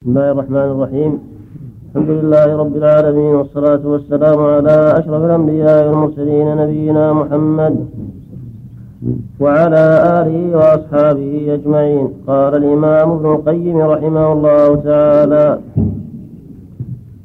بسم الله الرحمن الرحيم. الحمد لله رب العالمين والصلاة والسلام على أشرف الأنبياء والمرسلين نبينا محمد وعلى آله وأصحابه أجمعين. قال الإمام ابن القيم رحمه الله تعالى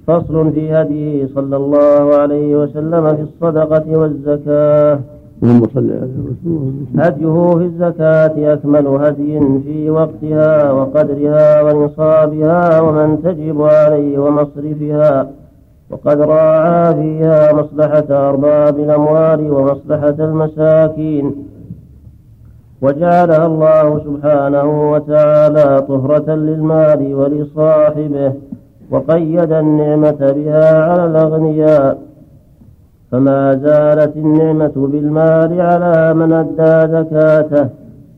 فصل في هديه صلى الله عليه وسلم في الصدقة والزكاة. اللهم صل على رسول هديه في الزكاة أكمل هدي في وقتها وقدرها ونصابها ومن تجب عليه ومصرفها وقد راعى فيها مصلحة أرباب الأموال ومصلحة المساكين. وجعلها الله سبحانه وتعالى طهرة للمال ولصاحبه وقيد النعمة بها على الأغنياء. فما زالت النعمة بالمال على من أدى زكاته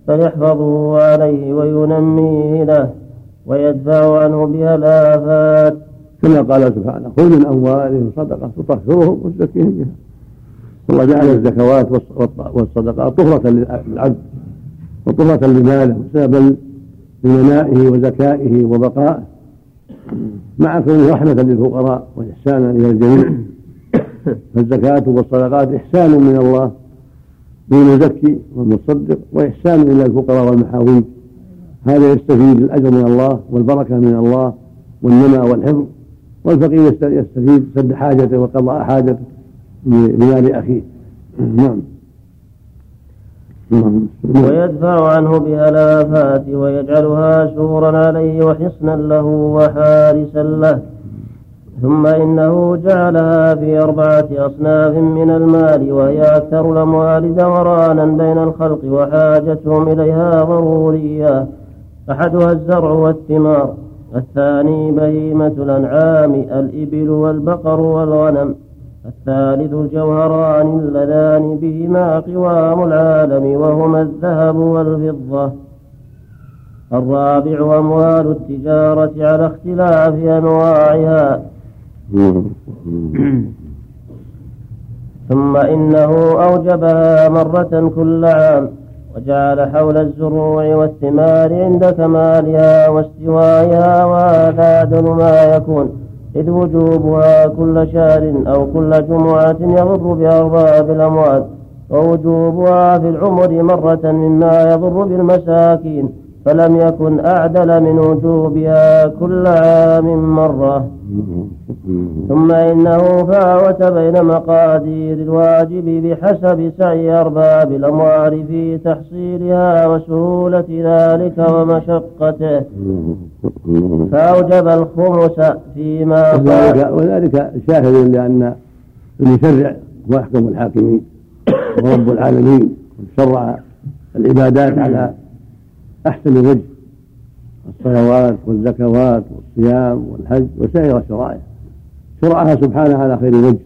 فيحفظه عليه وينميه له ويدفع عنه بها الآفات كما قال سبحانه خذ من أموالهم صدقة تطهرهم وتزكيهم بها. والله جعل الزكوات والصدقات طهرة للعبد وطهرة لماله سببا لمنائه وزكائه وبقائه. مع كونه رحمة للفقراء وإحسانا إلى الجميع. فالزكاة والصدقات إحسان من الله للمزكي والمصدق وإحسان إلى الفقراء والمحاويج هذا يستفيد الأجر من الله والبركة من الله والنمى والحفظ والفقير يستفيد سد حاجته وقضاء حاجته بمال أخيه. نعم. ويدفع عنه بها الآفات ويجعلها شورا عليه وحصنا له وحارسا له. ثم إنه جعلها في أربعة أصناف من المال وهي أكثر الأموال دورانا بين الخلق وحاجتهم إليها ضرورية. أحدها الزرع والثمار الثاني بهيمة الأنعام الإبل والبقر والغنم الثالث الجوهران اللذان بهما قوام العالم وهما الذهب والفضة. الرابع أموال التجارة على اختلاف أنواعها. ثم إنه أوجبها مرة كل عام وجعل حول الزروع والثمار عند كمالها واستوائها وهذا ما يكون إذ وجوبها كل شهر أو كل جمعة يضر بأرباب الأموال ووجوبها في العمر مرة مما يضر بالمساكين. فلم يكن أعدل من وجوبها كل عام مرة. ثم إنه فاوت بين مقادير الواجب بحسب سعي أرباب الأموال في تحصيلها وسهولة ذلك ومشقته. فأوجب الخمس فيما وذلك, وذلك شاهد لأن المشرع هو أحكم الحاكمين ورب العالمين شرع العبادات على أحسن وجه الصلوات والزكوات والصيام والحج وسائر الشرائع. شرعها سبحانه على خير وجه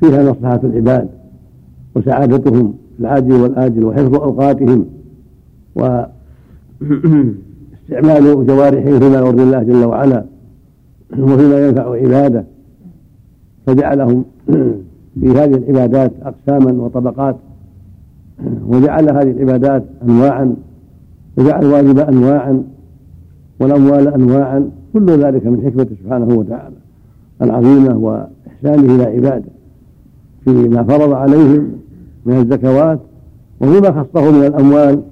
فيها مصلحة العباد وسعادتهم في العاجل والآجل وحفظ أوقاتهم واستعمال جوارحهم فيما يرضي الله جل وعلا وفيما ينفع عباده. فجعلهم في هذه العبادات أقساما وطبقات. وجعل هذه العبادات أنواعا وجعل الواجب أنواعا والأموال أنواعا كل ذلك من حكمته سبحانه وتعالى العظيمة وإحسانه إلى عباده فيما فرض عليهم من الزكوات وفيما خصه من الأموال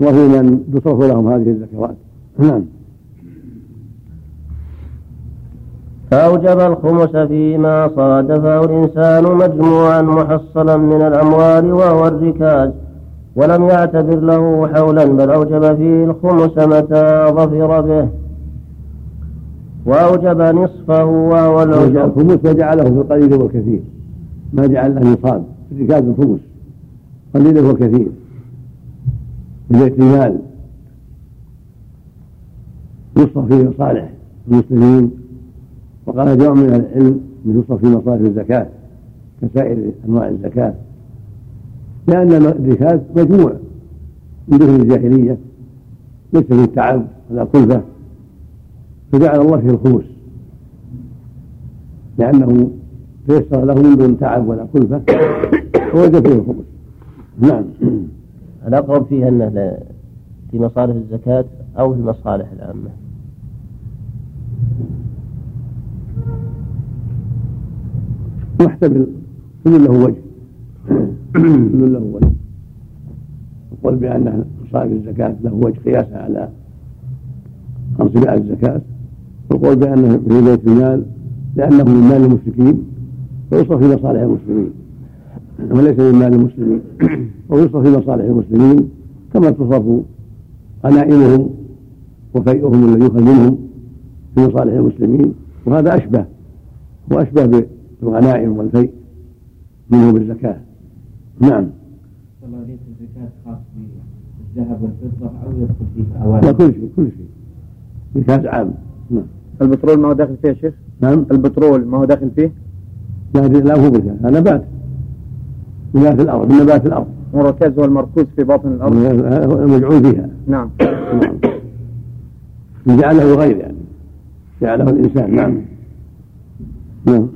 وفي من تصرف لهم هذه الزكوات. نعم. فأوجب الخمس فيما صادفه الإنسان مجموعا محصلا من الأموال وهو الركاز. ولم يعتبر له حولا بل أوجب فيه الخمس متى ظفر به. وأوجب نصفه وهو العشر الخمس وجعله في القليل والكثير ما جعل له نصاب ركاز الخمس قليل وكثير بالاحتمال يصرف في مصالح المسلمين. وقال جمع من العلم يصرف في مصالح الزكاة كسائر أنواع الزكاة. لأن الركاز مجموع من دخل الجاهلية ليس فيه تعب ولا كلفة فجعل الله فيه الخمس. لأنه تيسر له من دون تعب ولا كلفة فوجد فيه الخمس. نعم. الأقرب فيها أنه في مصالح الزكاة أو في المصالح العامة. محتمل كل له وجه. كل له وجه القول بأن صاحب الزكاة له وجه قياسا على أنصباء الزكاة والقول بأنه في بيت المال لأنه من مال المشركين ويصرف في مصالح المسلمين. وليس من مال المسلمين ويصرف في مصالح المسلمين كما تصرف غنائمهم وفيئهم الذي يؤخذ منهم في مصالح المسلمين. وهذا أشبه وأشبه بالغنائم والفيء منه بالزكاة. نعم. الله ليس الزكاة خاص بالذهب والفضة أو يدخل فيه لا كل شيء كل شيء. زكاة عام. نعم. البترول ما هو داخل فيه يا شيخ؟ نعم. البترول ما هو داخل فيه؟ لا لا هو بالزكاة هذا نبات نبات الأرض من نبات الأرض والركاز هو المركوز في باطن الأرض؟ المجعول فيها. نعم. جعله غير يعني. جعله الإنسان نعم. نعم.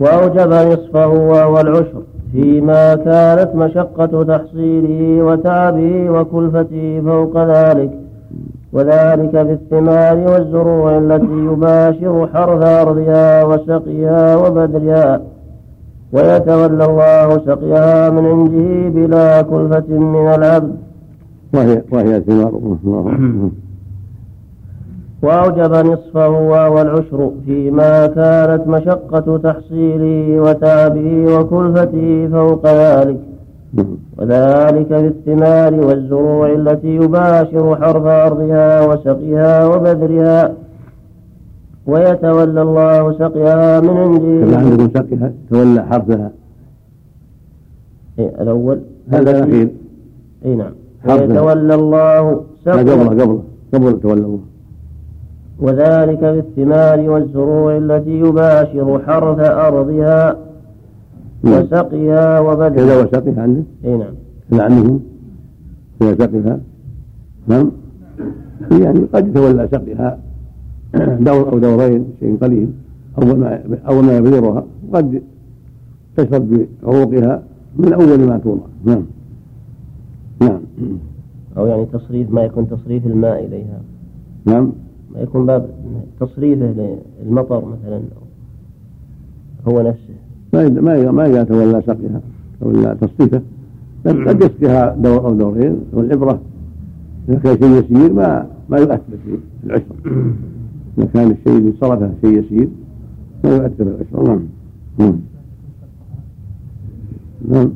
وأوجب نصفه وهو العشر. فيما كانت مشقة تحصيله وتعبه وكلفته فوق ذلك. وذلك بالثمار والزروع التي يباشر حرث أرضها وسقيها وبدرها. ويتولى الله سقيها من عنده بلا كلفة من العبد. وهي وهي ثمار وأوجب نصفه وهو العشر فيما كانت مشقة تحصيله وتعبه وكلفته فوق ذلك. وذلك بالثمار والزروع التي يباشر حرث أرضها وسقيها وبذرها. ويتولى الله سقيها من عنده عندكم سقيها؟ تولى حرثها إيه الأول. هذا الأخير. أي نعم. ويتولى الله سقيها. قبله قبله قبل تولى الله. وذلك بالثمار والزروع التي يباشر حرث أرضها نعم. وسقيها وبذلها كذا وسقيها عندك؟ إي نعم. كذا عنده. كذا سقيها. نعم. يعني قد يتولى سقيها دور أو دورين شيء قليل. أول ما أول ما يبذرها. قد تشرب بعروقها من أول ما توضع. نعم. نعم. أو يعني تصريف ما يكون تصريف الماء إليها. نعم. يكون باب تصريفه للمطر مثلا هو نفسه. ما ما ما إذا تولى سقيها تولى تصريفه. قد يسقيها دور أو دورين والعبرة إذا كان شيء يسير ما ما يؤثر في العشر إذا كان الشيء اللي صرفه شيء يسير ما يؤثر العشر نعم. نعم. نعم.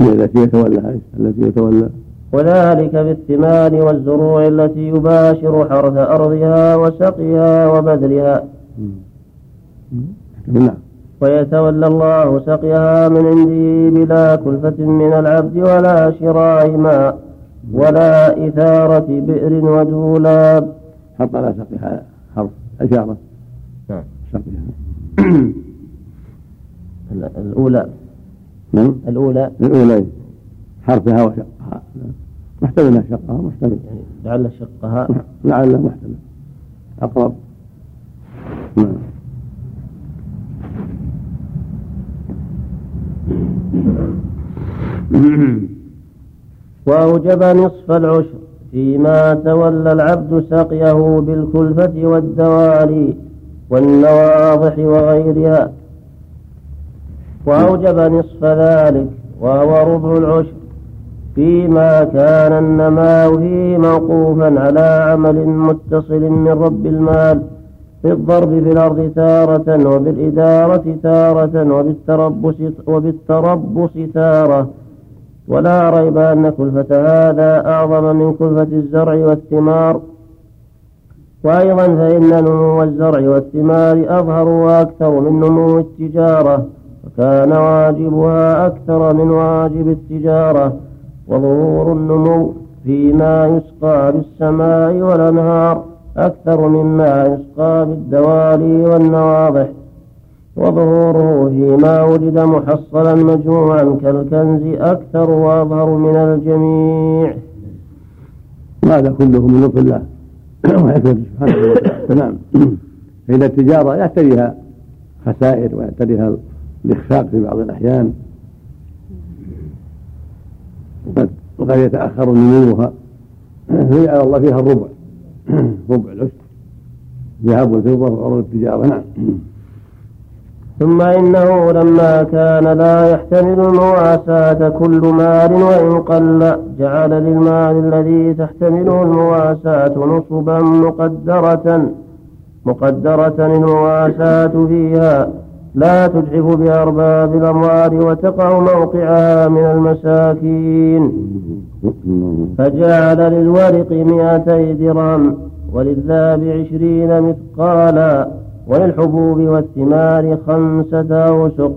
هي التي يتولى التي يتولى. وذلك بالثمار والزروع التي يباشر حرث أرضها وسقيها وبذرها نعم. ويتولى الله سقيها من عنده بلا كلفة من العبد ولا شراء ماء ولا إثارة بئر ودولاب حط على سقيها حرف أشارة نعم. سقيها. الأولى. نعم. الأولى. الأولى حرفها وشقها محتمل شقها محتمل. يعني لعل شقها. لعل محتمل. أقرب. نعم. وأوجب نصف العشر فيما تولى العبد سقيه بالكلفة والدوالي والنواضح وغيرها. وأوجب نصف ذلك وهو ربع العشر. فيما كان النماء فيه موقوفا على عمل متصل من رب المال بالضرب في الأرض تارة وبالإدارة تارة وبالتربص, وبالتربص تارة. ولا ريب أن كلفة هذا أعظم من كلفة الزرع والثمار. وأيضا فإن نمو الزرع والثمار أظهر وأكثر من نمو التجارة وكان واجبها أكثر من واجب التجارة. وظهور النمو فيما يسقى بالسماء والأنهار أكثر مما يسقى بالدوالي والنواضح. وظهوره فيما وجد محصلا مجموعا كالكنز أكثر وأظهر من الجميع. هذا كله من لطف الله. وحكمته سبحانه وتعالى. نعم. فإن التجارة يعتريها خسائر ويعتريها الإخفاق في بعض الأحيان. وقد يتأخر نموها فيجعل الله فيها الربع. ربع العشر الذهب والفضة وعروض التجارة. نعم. ثم إنه لما كان لا يحتمل المواساة كل مال وإن قل جعل للمال الذي تحتمله المواساة نصبا مقدرة مقدرة المواساة فيها. لا تجحف بأرباب الأموال وتقع موقعها من المساكين. فجعل للورق مئتي درهم وللذهب عشرين مثقالا وللحبوب والثمار خمسة أوسق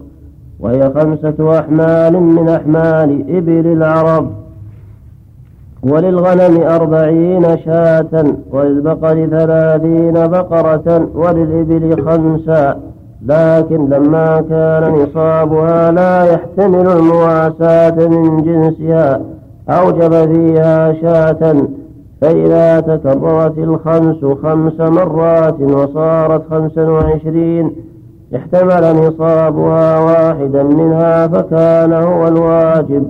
وهي خمسة أحمال من أحمال إبل العرب. وللغنم أربعين شاة وللبقر ثلاثين بقرة وللإبل خمسا لكن لما كان نصابها لا يحتمل المواساة من جنسها أوجب فيها شاة فإذا تكررت الخمس خمس مرات وصارت خمسا وعشرين احتمل نصابها واحدا منها فكان هو الواجب.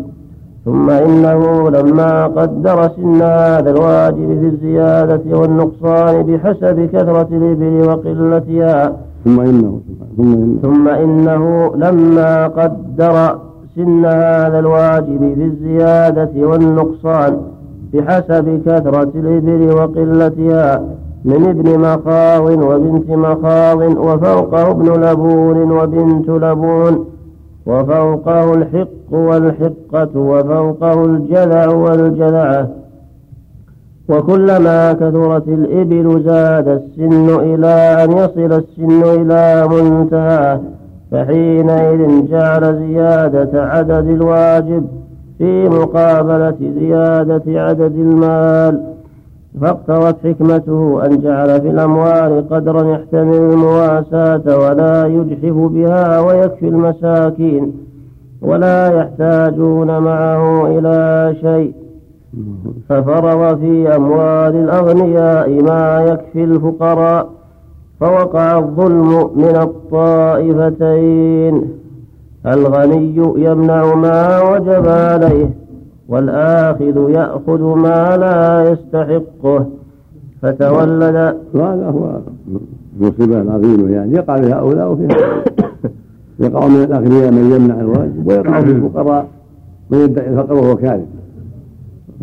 ثم إنه لما قدر سن هذا الواجب في الزيادة والنقصان بحسب كثرة الإبل وقلتها. ثم إنه ثم إنه, لما قدر سن هذا الواجب في الزيادة والنقصان بحسب كثرة الإبل وقلتها من ابن مخاض وبنت مخاض وفوقه ابن لبون وبنت لبون وفوقه الحق والحقة وفوقه الجذع والجذعة وكلما كثرت الإبل زاد السن إلى أن يصل السن إلى منتهاه فحينئذ جعل زيادة عدد الواجب في مقابلة زيادة عدد المال. فاقتضت حكمته أن جعل في الأموال قدرا يحتمل المواساة ولا يجحف بها ويكفي المساكين ولا يحتاجون معه إلى شيء. ففرض في أموال الأغنياء ما يكفي الفقراء فوقع الظلم من الطائفتين. الغني يمنع ما وجب عليه والآخذ يأخذ ما لا يستحقه. فتولد وهذا هو المصيبة العظيمة يعني يقع في هؤلاء وفي هؤلاء يقع من الأغنياء من يمنع الواجب ويقع في الفقراء من يدعي الفقر وهو كاذب.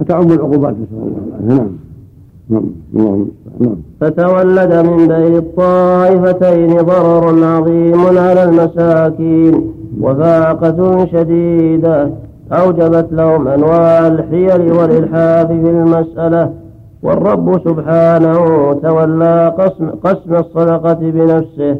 فتعم العقوبات نسأل الله. العافية نعم. نعم. اللهم نعم. فتولد من بين الطائفتين ضرر عظيم على المساكين وفاقة شديدة أوجبت لهم أنواع الحيل والإلحاف في المسألة والرب سبحانه تولى قسم, قسم الصدقة بنفسه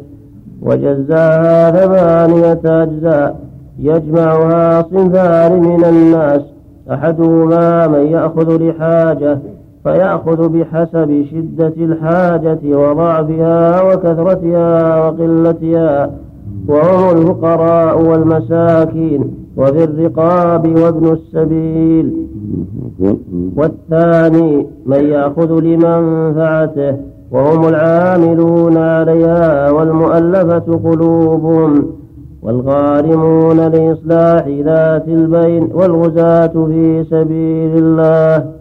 وجزاها ثمانية أجزاء يجمعها صنفان من الناس. أحدهما من يأخذ لحاجة فيأخذ بحسب شدة الحاجة وضعفها وكثرتها وقلتها وهم الفقراء والمساكين وفي الرقاب وابن السبيل. والثاني من يأخذ لمنفعته وهم العاملون عليها والمؤلفة قلوبهم. والغارمون لإصلاح ذات البين والغزاة في سبيل الله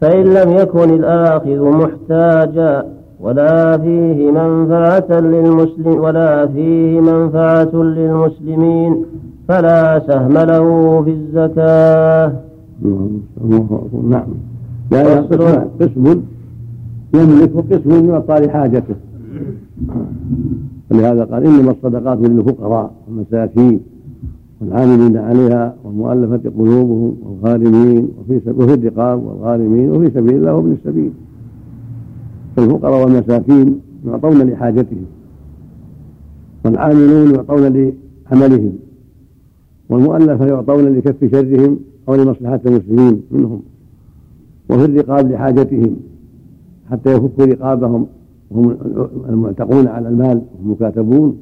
فإن لم يكن الآخذ محتاجا ولا فيه منفعة للمسلم ولا فيه منفعة للمسلمين فلا سهم له في الزكاة. نعم. لا قسم يملك وقسم يعطى لحاجته. ولهذا قال إنما الصدقات للفقراء والمساكين والعاملين عليها والمؤلفة قلوبهم والغارمين وفي وفي الرقاب والغارمين وفي سبيل الله وابن السبيل. فالفقراء والمساكين يعطون لحاجتهم والعاملون يعطون لعملهم والمؤلفة يعطون لكف شرهم أو لمصلحة المسلمين منهم وفي الرقاب لحاجتهم حتى يفكوا رقابهم وهم المعتقون على المال وهم مكاتبون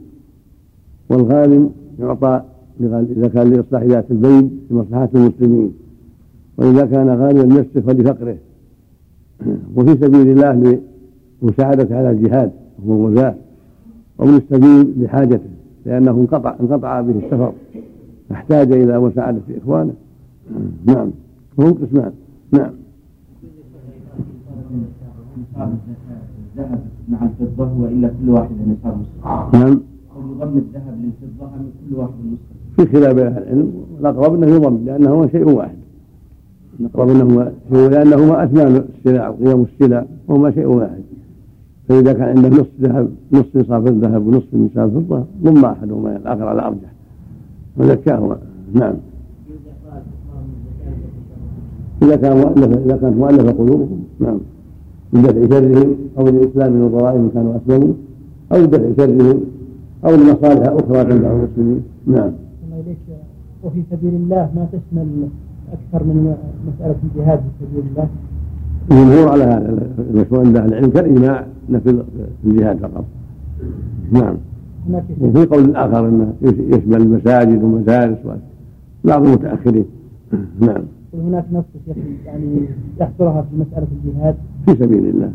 والغالم يعطى إذا كان لإصلاح ذات البين لمصلحة المسلمين. وإذا كان غالبا نفسه فلفقره وفي سبيل الله لمساعدة على الجهاد وهو الغزاة ومن السبيل لحاجته لأنه انقطع انقطع به السفر. فاحتاج إلى مساعدة إخوانه. نعم. وهم قسمان. نعم. الذهب مع الفضة وإلا كل واحد نصاب مسلم نعم. أو يضم الذهب للفضة أم كل واحد مسلم في خلاف أهل العلم والاقرب أنه يضم لأنه هو شيء واحد. الأقرب انه شيء لأنهما اثمان السلع وقيم السلع وهما شيء واحد. فإذا كان عنده نصف ذهب نصف نصاب الذهب ونصف نصاب الفضة ضم احدهما الآخر على أرجح. وزكاه نعم. إذا كان مؤلف إذا كانت مؤلفة قلوبهم نعم. لدفع شرهم أو للاسلام من الضرائب ان كانوا أسلموا أو لدفع شرهم أو لمصالح أخرى تنفع المسلمين. نعم. الله وفي سبيل الله ما تشمل أكثر من مسألة الجهاد في سبيل الله؟ الجمهور على هذا المشروع عند أهل العلم كالإجماع انه في الجهاد فقط. نعم. وفي قول آخر إنه يشمل المساجد والمدارس بعض المتأخرين. نعم. هناك نص يعني يحصرها في مسألة الجهاد. في سبيل الله.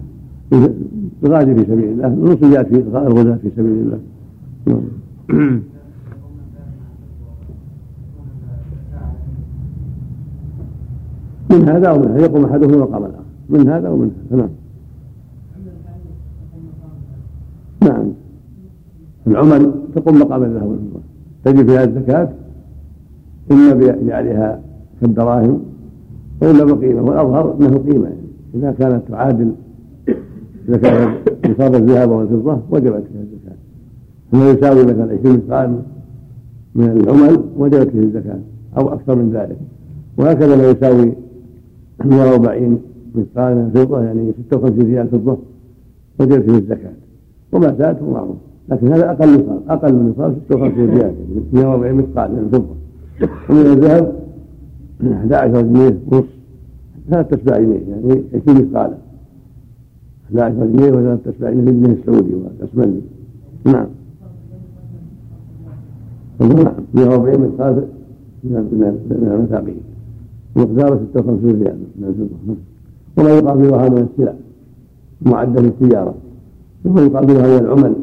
الغازي في سبيل الله. النص جاء في الغزاة في سبيل الله. نعم. من هذا ومن هذا. يقوم احدهما مقام الآخر. من هذا ومن هذا. نعم. نعم. العمل تقوم مقام الذهب والفضه تجب فيها الزكاة. اما بجعلها كالدراهم. والا بقيمه والأظهر أنه قيمة. يعني إذا كانت تعادل كان نصاب الذهب والفضة وجبت فيها الزكاة. فما يساوي مثلا 20 مثقال من العمل وجبت فيه الزكاة أو أكثر من ذلك. وهكذا ما يساوي 140 مثقال من الفضه يعني 56 ريال فضة وجبت فيه الزكاة. وما زاد معروف. لكن هذا أقل نصاب أقل من نصاب 56 ريال يعني 140 مثقال من الفضه ومن الذهب 11 جنيه ونص ثلاث تسبع جنيه يعني 20 مثقالا 11 جنيه وثلاث تسبع جنيه في الجنيه السعودي والأسمني. نعم. نعم. 140 مثقال من المثاقيل مقداره 56 ريال. من الفضه وما يقابلها من السلع. معدة للتجارة. ثم يقابلها من العمل.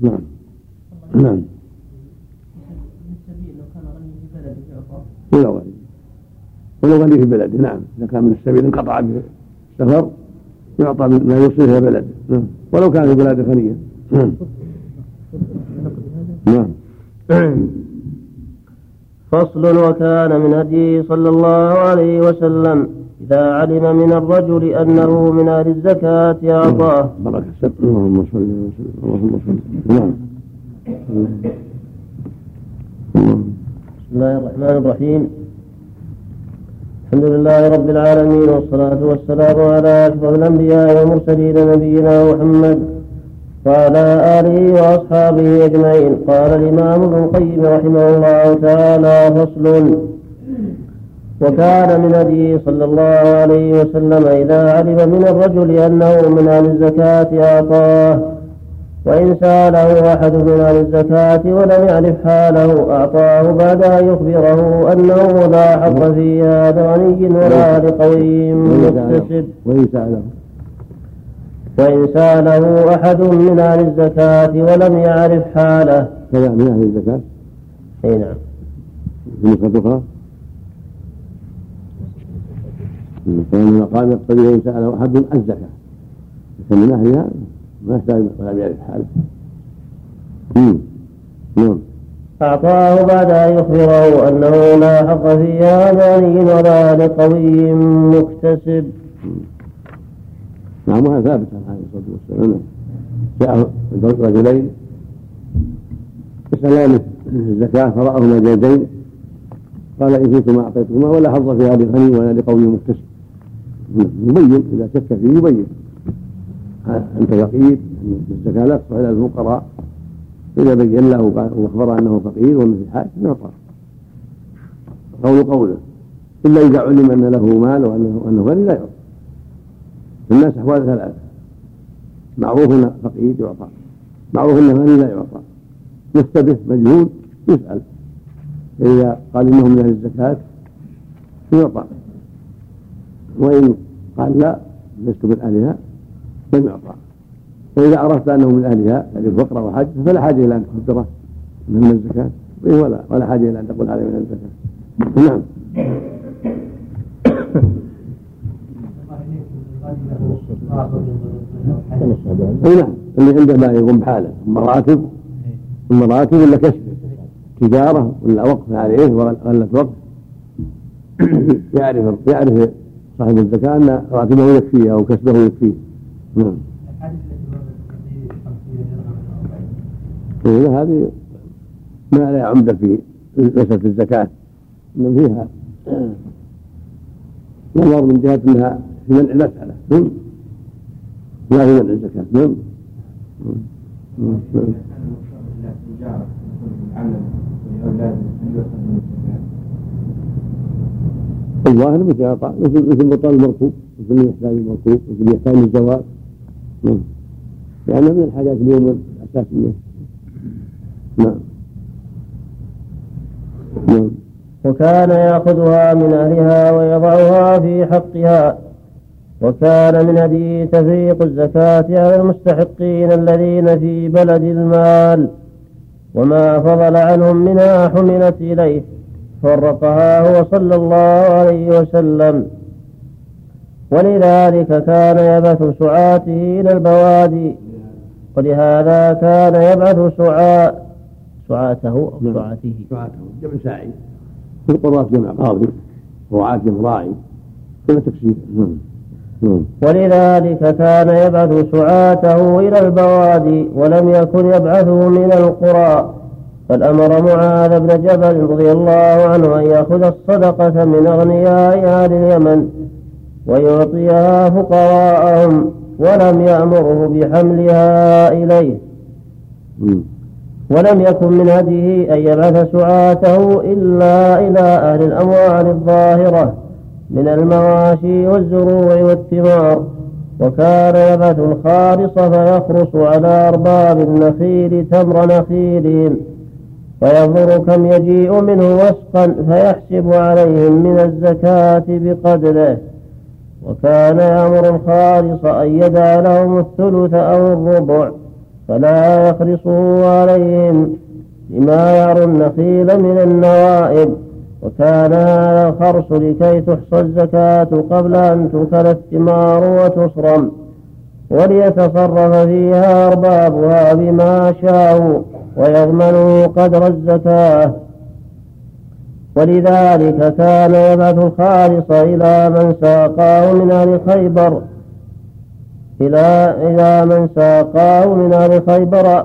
نعم. نعم. ولو غني في بلده نعم. إذا كان من السبيل انقطع به السفر يعطى ما يوصل إلى بلده نعم. ولو كان في بلاد غنية. نعم. نعم. فصل وكان من هديه صلى الله عليه وسلم. إذا علم من الرجل أنه من أهل الزكاة أعطاه. بارك السبت اللهم صل وسلم اللهم صل نعم. بسم الله الرحمن الرحيم. الحمد لله رب العالمين والصلاة والسلام على أشرف الأنبياء والمرسلين نبينا محمد وعلى آله وأصحابه أجمعين. قال الإمام ابن القيم رحمه الله تعالى فصل وكان من هديه صلى الله عليه وسلم إذا علم من الرجل أنه من أهل الزكاة أعطاه وإن سأله أحد من أهل الزكاة ولم يعرف حاله أعطاه بعد أن يخبره أنه لا حظ في هذا غني ولا لقوي مكتسب وإن سأله. وإن سأله. أحد من أهل الزكاة ولم يعرف حاله. كذا من أهل الزكاة؟ أي نعم. في أخرى كان من مقام يقتضي وإن سأله أحد الزكاة. لكن من أهلها؟ ما يحتاج يعرف حاله مم. نعم. أعطاه بعد أن يخبره أنه لا حق فيها غني ولا لقوي مكتسب. نعم وهذا ثابت عن عليه الصلاة والسلام. جاء رجلين يسألان الزكاة فرأهما جيدين. قال إن كنتما أعطيتهما ولا حظ فيها لغني ولا لقوي مكتسب. يبين إذا شك فيه يبين. أنت فقير أن الزكاة لا تصح إلى الفقراء. إذا بين له وأخبر أنه فقير وأنه في حاجة يعطى قول قوله. إلا إذا علم أن له مال وأنه أنه غني لا يعطى. الناس أحوال ثلاثة. معروف أنه فقير يعطى. معروف أنه غني لا يعطى. مشتبه مجهول يسأل. فإذا قال إنه من أهل الزكاة يعطى. وإن قال لا لست من أهلها لم يعطى. فإذا عرفت أنه من أهلها يعني الفقر وحاجة فلا حاجة إلى أن تخبره من الزكاة. ولا ولا حاجة إلى أن تقول هذا من الزكاة. نعم. اي نعم. اللي عنده ما يقوم بحاله مراتب المراتب ولا كسب تجارة ولا وقف عليه ولا وقف؟ يعرف يعرف صاحب الزكاة أن راتبه يكفيه أو كسبه يكفيه. نعم. إيه هذه ما لا عمدة في مسألة الزكاة إن فيها نظر من جهة أنها في منع المسألة. نعم. لا في منع الزكاة. نعم. الظاهر مثل مثل مثل بطال المركوب مثل اللي يحتاج المركوب مثل اللي يحتاج الزواج نعم. لأنه من الحاجات اليوم الأساسية نعم. نعم. وكان يأخذها من أهلها ويضعها في حقها. وكان من هديه تفريق الزكاة على المستحقين الذين في بلد المال. وما فضل عنهم منها حملت إليه. فرقها هو صلى الله عليه وسلم. ولذلك كان يبث سعاته إلى البوادي. ولهذا كان يبعث سعاء سعاته أو نعم. سعاته. سعاته. جمع ساعي. في القراءة جمع قاضي رعاة جمع راعي. كما تفسير نعم. نعم. ولذلك كان يبعث سعاته إلى البوادي ولم يكن يبعثه من القرى. بل أمر معاذ بن جبل رضي الله عنه أن يأخذ الصدقة من أغنياء أهل اليمن. ويعطيها فقراءهم ولم يأمره بحملها إليه. ولم يكن من هديه أن يبعث سعاته إلا إلى أهل الأموال الظاهرة من المواشي والزروع والثمار. وكان يبعث الخالص فيخرص على أرباب النخيل تمر نخيلهم. فينظر كم يجيء منه وسقا فيحسب عليهم من الزكاة بقدره. وكان يأمر الخالص أن يدع لهم الثلث أو الربع فلا يخرصه عليهم لما يرى النخيل من النوائب. وكان هذا الخرص لكي تحصى الزكاة قبل أن تؤكل الثمار وتصرم. وليتصرف فيها أربابها بما شاءوا ويضمنوا قدر الزكاة. ولذلك كان يبعث الخالص إلى من ساقاه من أهل خيبر إلى إلى من ساقاه من أهل خيبر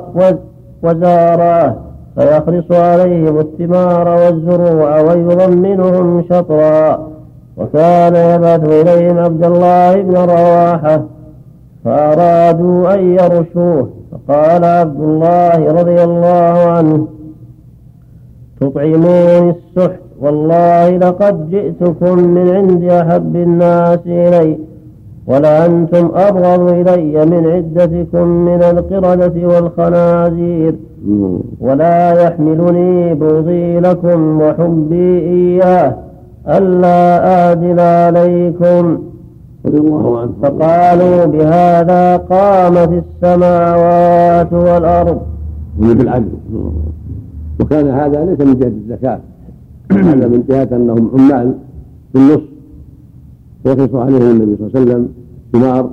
وزاراه فيخرص عليهم الثمار والزروع ويضمنهم شطرا. وكان يبعث إليهم عبد الله بن رواحة فأرادوا أن يرشوه. فقال عبد الله رضي الله عنه تطعمون السحت. والله لقد جئتكم من عند أحب الناس إلي ولأنتم أبغض إلي من عدتكم من القردة والخنازير ولا يحملني بغضي لكم وحبي إياه ألا أعدل عليكم. فقالوا بهذا قامت السماوات والأرض. بالعدل وكان هذا ليس من جهة الزكاة. هذا من جهة أنهم عمال بالنصف ويخلص عليهم النبي صلى الله عليه وسلم ثمار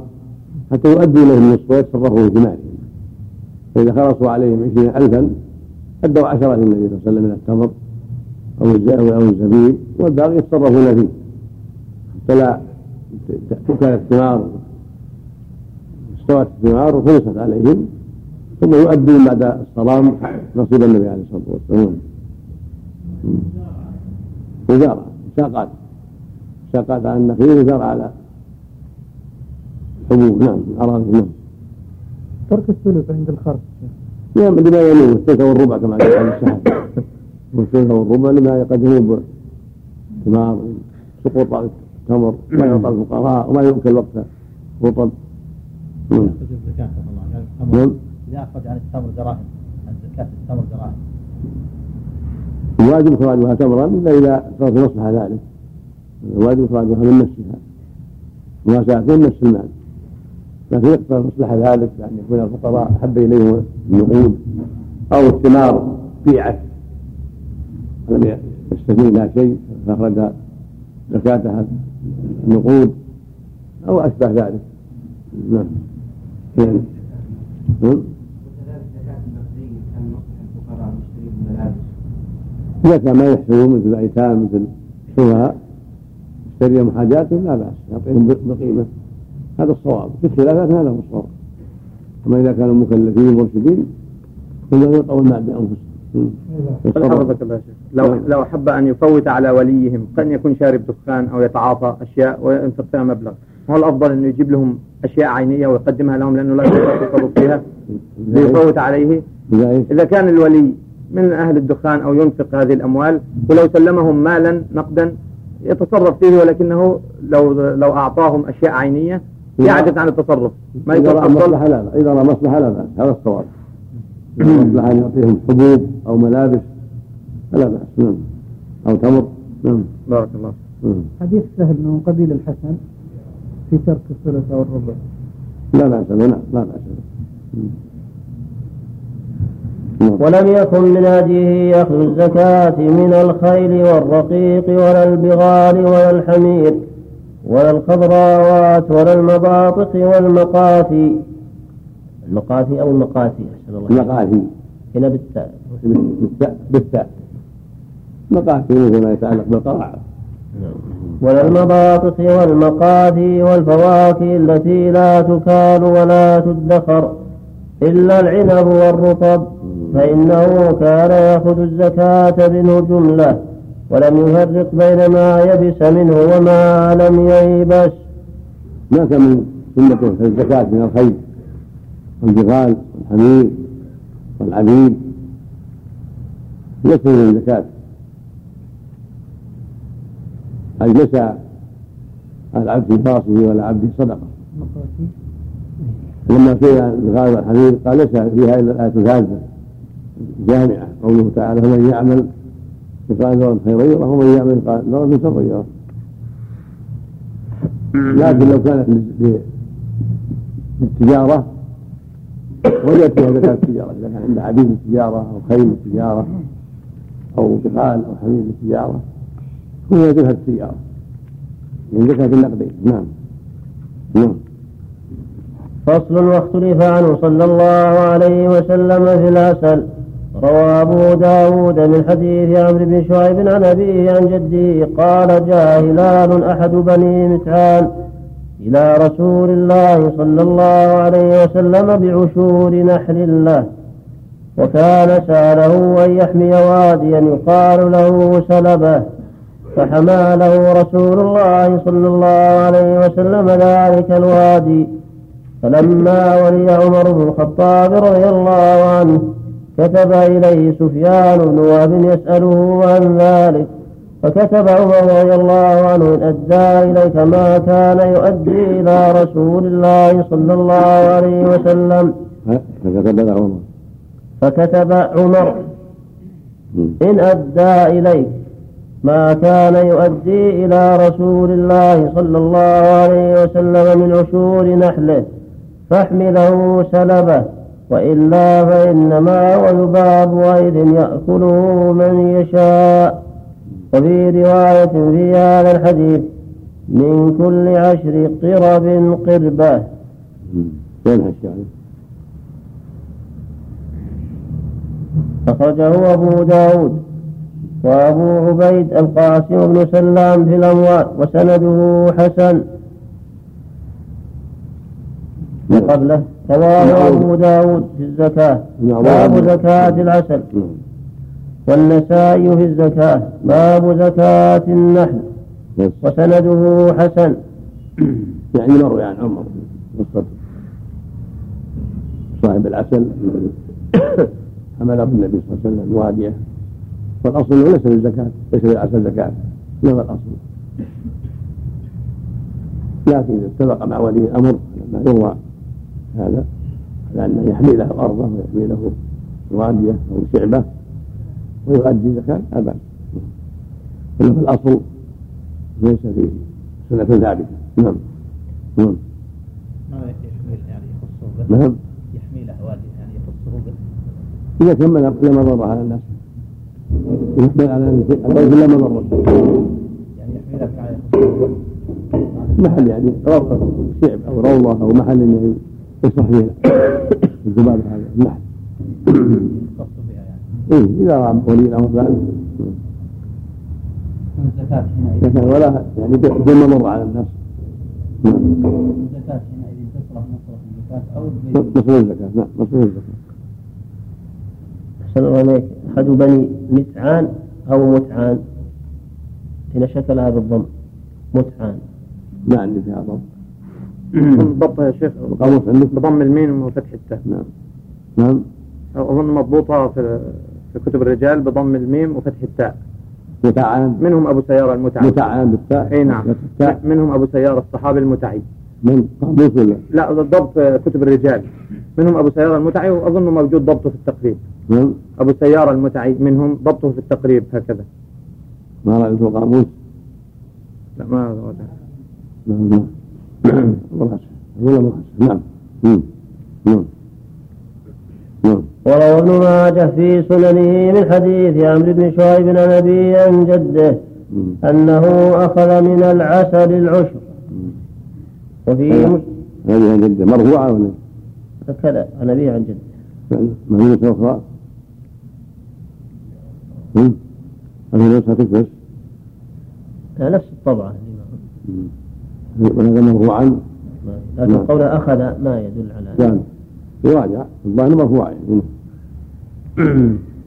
حتى يؤدوا إليهم النصف ويتصرفوا في ثمارهم فإذا خلصوا عليهم عشرين ألفا أدوا عشرة للنبي صلى الله عليه وسلم من التمر أو أو الزبيب والباقي يتصرفون فيه. حتى لا تؤكل الثمار استوت الثمار وخلصت عليهم ثم يؤدون بعد الصلاة نصيب النبي عليه الصلاة والسلام. وزارة. ساقات ساقات على النخيل وزارة على الحبوب نعم الأراضي نعم. ترك الثلث عند الخرج. نعم لما يلوم الثلث والربع كما قال السحر والثلث والربع لما قد ينوب ثمار سقوط التمر ما يعطى الفقراء وما يؤكل وقت رطب نعم. نعم. إذا أخرج عن التمر دراهم عن زكاة التمر دراهم الواجب إخراجها تمرا إلا إذا صارت مصلحة ذلك. الواجب إخراجها من نفسها. مواساة من نفس المال. لكن يقتضي مصلحة ذلك بأن يكون الفقراء أحب إليهم النقود أو الثمار بيعت ولم يستفيد منها شيء فأخرج زكاتها النقود أو أشبه ذلك. نعم يعني نعم. إذا كان ما يحسنون مثل الأيتام مثل الشبهاء يشتريهم حاجاتهم لا بأس يعطيهم بقيمة. هذا الصواب. في الخلافات هذا هو الصواب. أما إذا كانوا مكلفين مرشدين فإنهم يقعون مع بأنفسهم حفظك الله شيخ. لو لو أحب أن يفوت على وليهم قد يكون شارب دخان أو يتعاطى أشياء وينفق فيها مبلغ. هو الأفضل انه يجيب لهم أشياء عينية ويقدمها لهم لأنه لا يستطيع التصرف فيها؟ ليفوت عليه؟ إذا كان الولي من أهل الدخان أو ينفق هذه الأموال ولو سلمهم مالا نقدا يتصرف فيه ولكنه لو لو أعطاهم أشياء عينية يعجز عن التصرف. ما يكون مصلحة لا إذا رأى مصلحة لا باس هذا الصواب. مصلحة أن يعطيهم حبوب أو ملابس فلا بأس. نعم. أو تمر. نعم. بارك الله نعم. حديث سهل من قبيل الحسن في ترك الصلة أو الربع لا بأس. نعم لا بأس. ولم يكن من هديه أخذ الزكاة من الخيل والرقيق ولا البغال ولا الحمير ولا الخضراوات ولا المباطق والمقاتي. المقاتي أو الله المقاتي. هنا بالتاء. بالتاء. بالتاء مقاتي مثل ما يتعلق بالقراعة ولا المباطق والمقاثي والفواكه التي لا تكال ولا تدخر إلا العنب والرطب. فإنه كان يأخذ الزكاة منه جملة ولم يفرق بين ما يبس منه وما لم ييبس. ما كان من سنة الزكاة من الخيل والبغال والحمير والعبيد. ليس من الزكاة. أي ليس العبد في فرسه ولا عبد صدقة. لما فيها الغالب والحمير قال ليس فيها إلا الآية الفاذة جامعة. قوله تعالى ومن يعمل مثقال ذرة خيرا يره ومن يعمل مثقال ذرة شرا يره لكن لو كانت للتجارة وجدت فيها زكاة التجارة إذا كان عند عبيد التجارة أو خيل التجارة أو بغال أو حمير التجارة هو زكاة التجارة. من زكاة النقدين. نعم. نعم. فصل واختلف عنه صلى الله عليه وسلم في العسل روى أبو داود من حديث عمرو بن شعيب عن أبيه عن جده قال جاء هلال أحد بني متعان إلى رسول الله صلى الله عليه وسلم بعشور نحل له وكان سأله أن يحمي واديا يقال له سلبه فحمى له رسول الله صلى الله عليه وسلم ذلك الوادي. فلما ولي عمر بن الخطاب رضي الله عنه كتب إليه سفيان بن وهب يسأله عن ذلك فكتب عمر رضي الله عنه إن أدى إليك ما كان يؤدي إلى رسول الله صلى الله عليه وسلم. فكتب عمر. فكتب عمر إن أدى إليك ما كان يؤدي إلى رسول الله صلى الله عليه وسلم من عشور نحله فاحمله سلبه. وإلا فإنما ويباب وإذ يأكله من يشاء. وفي رواية في هذا الحديث من كل عشر قرب قربة. أخرجه أبو داود وأبو عبيد القاسم بن سلام في الأموال وسنده حسن. وقبله رواه أبو داود في الزكاة. باب زكاة العسل. والنسائي في الزكاة. باب زكاة النحل. وسنده حسن. يعني مروي عن عمر. قصة صاحب العسل. حمله النبي صلى الله عليه وسلم واديه. والأصل أنه ليس للزكاة ليس للعسل زكاة. انما الأصل. لكن إذا اتفق مع ولي الأمر لما يروى هذا على أنه يحمي له أرضه ويحمي له واديه أو شعبة ويؤدي زكاة لا باس إنما الأصل ليس في سنة ثابتة. نعم. نعم. يعني يخصه به؟ نعم. يحمي له والده يعني يخصه به إذا كان لا مضر على الناس. يحمل على الغيب لا مضر يعني يحملك على محل يعني شعب أو روضة أو محل يعني يصلح فيه الذباب هذا. النحل إيه إذا رأى ولي الأمر ذلك الزكاة حينئذ ولا يعني دون مر على الناس. الزكاة حينئذ تصرف مصرف الزكاة. أو مصرف الزكاة نعم مصرف الزكاة. أحسن الله إليك. أحد بني متعان أو متعان؟ إن شكلها بالضم متعان. ما عندي فيها ضم. ضبط يا شيخ. بضم الميم وفتح التاء. نعم. نعم. أظن مضبوطة في في كتب الرجال بضم الميم وفتح التاء. متعان منهم أبو سيارة المتعي متعان بالتاء. أي نعم. منهم أبو سيارة الصحابي المتعي. من؟ قاموس ولا؟ لا ضبط كتب الرجال. منهم أبو سيارة المتعي وأظن موجود ضبطه في التقريب. نعم. أبو سيارة المتعي منهم ضبطه في التقريب هكذا. ما رأيته قاموس؟ لا ما نعم. نعم. نعم. نعم. نعم. نعم. وروى ابن ماجه في سننه من حديث عمرو بن شعيب عن أبي عن جده أنه أخذ من العسل العشر. وفي هذه عن جده. مرفوعة ولا؟ هكذا. عن أبي عن جده. مدينة أخرى هذه نسخة بس نفس الطبعة. وهذا مرفوعا لكن نعم. قول أخذ ما يدل على ذلك. يراجع الظاهر مرفوع يعني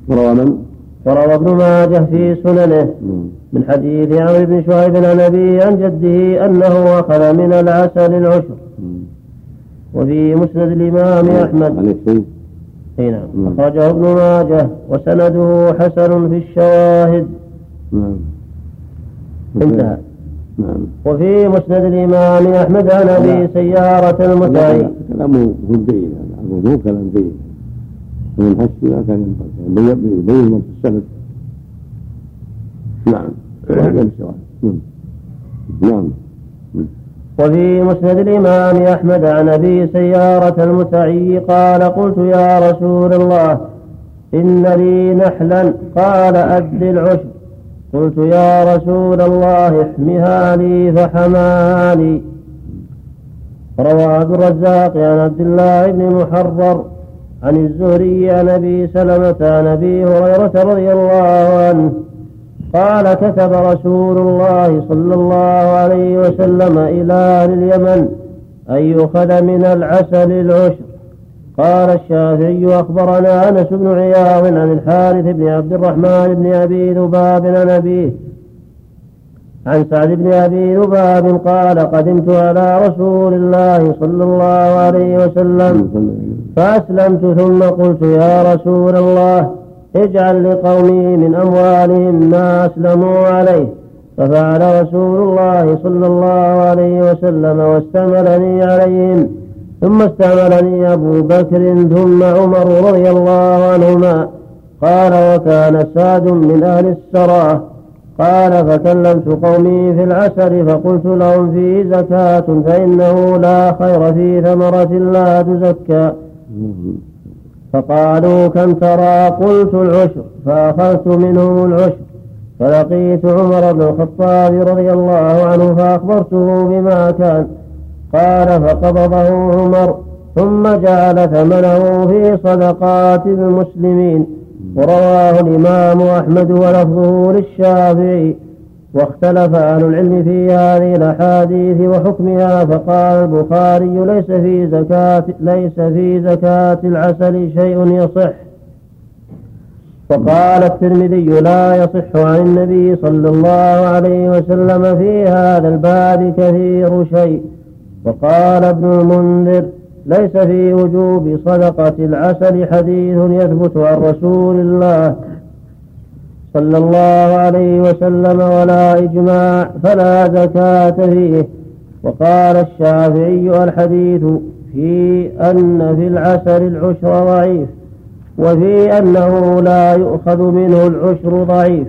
وروى من؟ وروى ابن ماجه في سننه من حديث عمرو بن شعيب عن أبيه عن جده أنه أخذ من العسل العشر. وفي مسند الإمام أحمد. أي نعم. أخرجه ابن ماجه وسنده حسن في الشواهد. نعم. انتهى. نعم وفي مسند الإمام أحمد عن أبي سيارة المتعي. كلامه جيد هذا. مو كلام جيد من الحس ما كان ينبغي يبين من السند. نعم. نعم. نعم. وفي مسند الإمام أحمد عن أبي سيارة المتعي قال قلت يا رسول الله إن لي نحلا قال أد العشر قلت يا رسول الله احمها لي فحماها لي روى عبد الرزاق عن عبد الله بن محرر عن الزهري عن أبي سلمة عن أبي هريرة رضي الله عنه قال كتب رسول الله صلى الله عليه وسلم إلى أهل اليمن أن يؤخذ من العسل العشر. قال الشافعي أخبرنا أنس بن عياض عن الحارث بن عبد الرحمن بن أبي ذباب عن أبيه. عن سعد بن أبي ذباب قال قدمت على رسول الله صلى الله عليه وسلم. فأسلمت ثم قلت يا رسول الله اجعل لقومي من أموالهم ما أسلموا عليه. ففعل رسول الله صلى الله عليه وسلم واستمرني عليهم. ثم استعملني أبو بكر ثم عمر رضي الله عنهما. قال وكان سعد من أهل السراة قال فكلمت قومي في العسل فقلت لهم فيه زكاة فإنه لا خير في ثمرة لا تزكى. فقالوا كم ترى؟ قلت العشر. فأخذت منهم العشر. فلقيت عمر بن الخطاب رضي الله عنه فأخبرته بما كان. قال فقبضه عمر ثم جعل ثمنه في صدقات المسلمين. ورواه الإمام أحمد ولفظه للشافعي. واختلف أهل العلم في هذه الأحاديث وحكمها فقال البخاري ليس في زكاة ليس في زكاة العسل شيء يصح. وقال الترمذي لا يصح عن النبي صلى الله عليه وسلم في هذا الباب كثير شيء. وقال ابن المنذر ليس في وجوب صدقة العسل حديث يثبت عن رسول الله صلى الله عليه وسلم ولا إجماع فلا زكاة فيه. وقال الشافعي الحديث في أن في العسل العشر ضعيف وفي أنه لا يؤخذ منه العشر ضعيف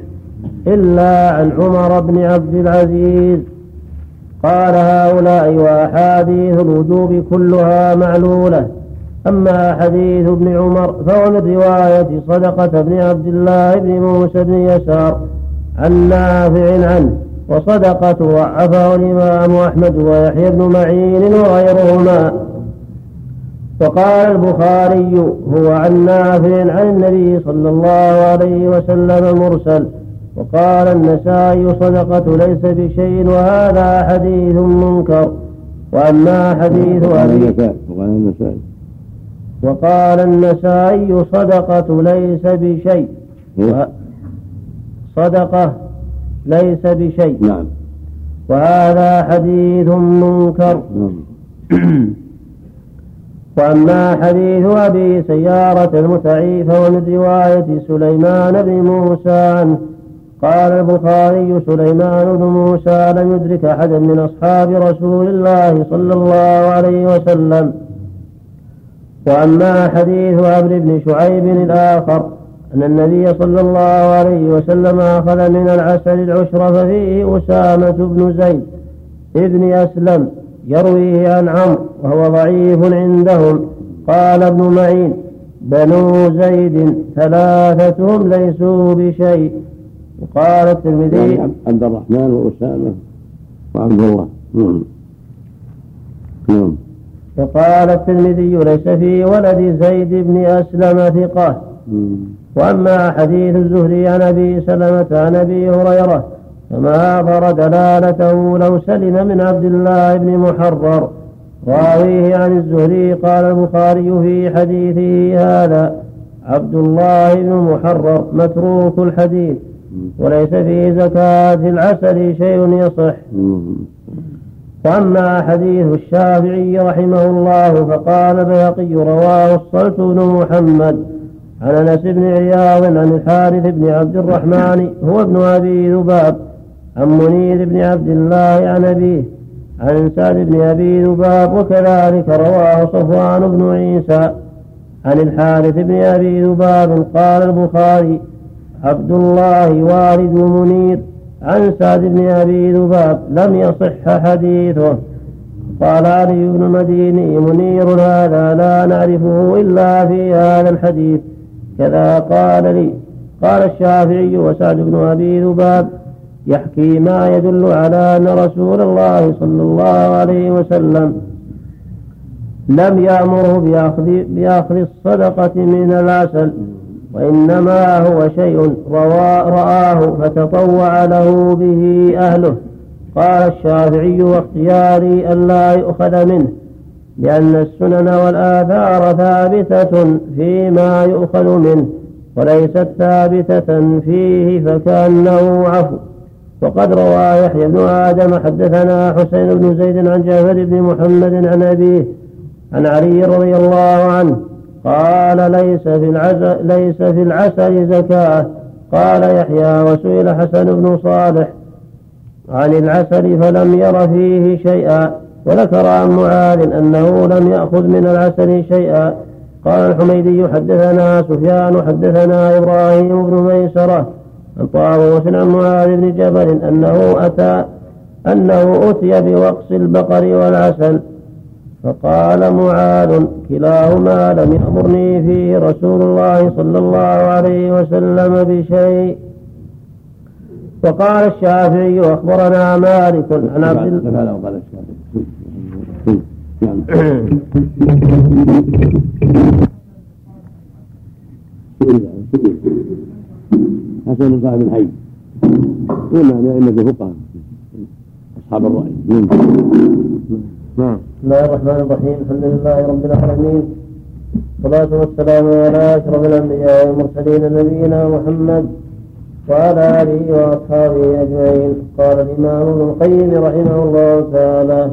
إلا عن عمر بن عبد العزيز قال هؤلاء وأحاديث الوجوب كلها معلولة. أما حديث ابن عمر فهو من رواية صدقة بن عبد الله بن موسى بن يسار عن نافع عنه وصدقة ضعفه الإمام أحمد ويحيى بن معين وغيرهما. وقال البخاري هو عن نافع عن النبي صلى الله عليه وسلم مرسل وقال النسائي صدقة ليس بشيء وهذا حديث منكر. وأما حديث أبي وقال النسائي. وقال النسائي صدقة ليس بشيء. إيه؟ صدقة ليس بشيء. نعم. وهذا حديث منكر. نعم. وأما حديث أبي سيارة المتعيف ومن رواية سليمان بن موسى عنه قال البخاري سليمان بن موسى لم يدرك أحدا من أصحاب رسول الله صلى الله عليه وسلم. وأما حديث عمرو بن شعيب الآخر أن النبي صلى الله عليه وسلم أخذ من العسل العشر ففيه أسامة بن زيد ابن أسلم يرويه عن عمرو وهو ضعيف عندهم. قال ابن معين بنو زيد ثلاثتهم ليسوا بشيء. وقال الترمذي. يعني عبد الرحمن وأسامة وعبد الله. نعم. نعم. وقال الترمذي ليس في ولد زيد بن أسلم ثقة. مم. وأما حديث الزهري عن أبي سلمة عن أبي هريرة فما أظهر دلالته لو سلم من عبد الله بن محرر. راويه عن الزهري قال البخاري في حديثه هذا عبد الله بن محرر متروك الحديث. وليس في زكاة العسل شيء يصح. وأما حديث الشافعي رحمه الله فقال البيهقي رواه الصلت بن محمد عن أنس بن عياض عن الحارث بن عبد الرحمن هو ابن أبي ذباب عن منير بن عبد الله عن أبيه عن سعد بن أبي ذباب وكذلك رواه صفوان بن عيسى عن الحارث بن أبي ذباب قال البخاري عبد الله والد منير عن سعد بن أبي ذباب لم يصح حديثه. قال علي بن مديني منير هذا لا نعرفه إلا في هذا الحديث. كذا قال لي. قال الشافعي وسعد بن أبي ذباب يحكي ما يدل على أن رسول الله صلى الله عليه وسلم لم يأمره باخذ بأخذ الصدقة من العسل. وإنما هو شيء رآه فتطوع له به أهله. قال الشافعي واختياري ألا يؤخذ منه لأن السنن والآثار ثابتة فيما يؤخذ منه وليست ثابتة فيه فكأنه عفو. وقد روى يحيى بن آدم حدثنا حسين بن زيد عن جابر بن محمد عن أبيه عن علي رضي الله عنه قال ليس في العسل ليس في العسل زكاة. قال يحيى وسئل حسن بن صالح عن العسل فلم ير فيه شيئا. وذكر عن معاذ أنه لم يأخذ من العسل شيئا. قال الحميدي حدثنا سفيان حدثنا إبراهيم بن ميسرة عن طاووس عن معاذ بن جبل أنه أتى أنه أتي بوقص البقر والعسل. فقال معاذ كلاهما لم يأمرني فيه رسول الله صلى الله عليه وسلم بشيء. وقال الشافعي أخبرنا مالك عن عبد الله. لا لا قال الشافعي. نعم. حسن صاحب الحي. قلنا من أئمة الفقهاء أصحاب الرأي. نعم. نعم. بسم الله الرحمن الرحيم. الحمد لله رب العالمين. والصلاة والسلام على أشرف الأنبياء والمرسلين نبينا محمد وعلى آله وأصحابه أجمعين. قال الإمام ابن القيم رحمه الله تعالى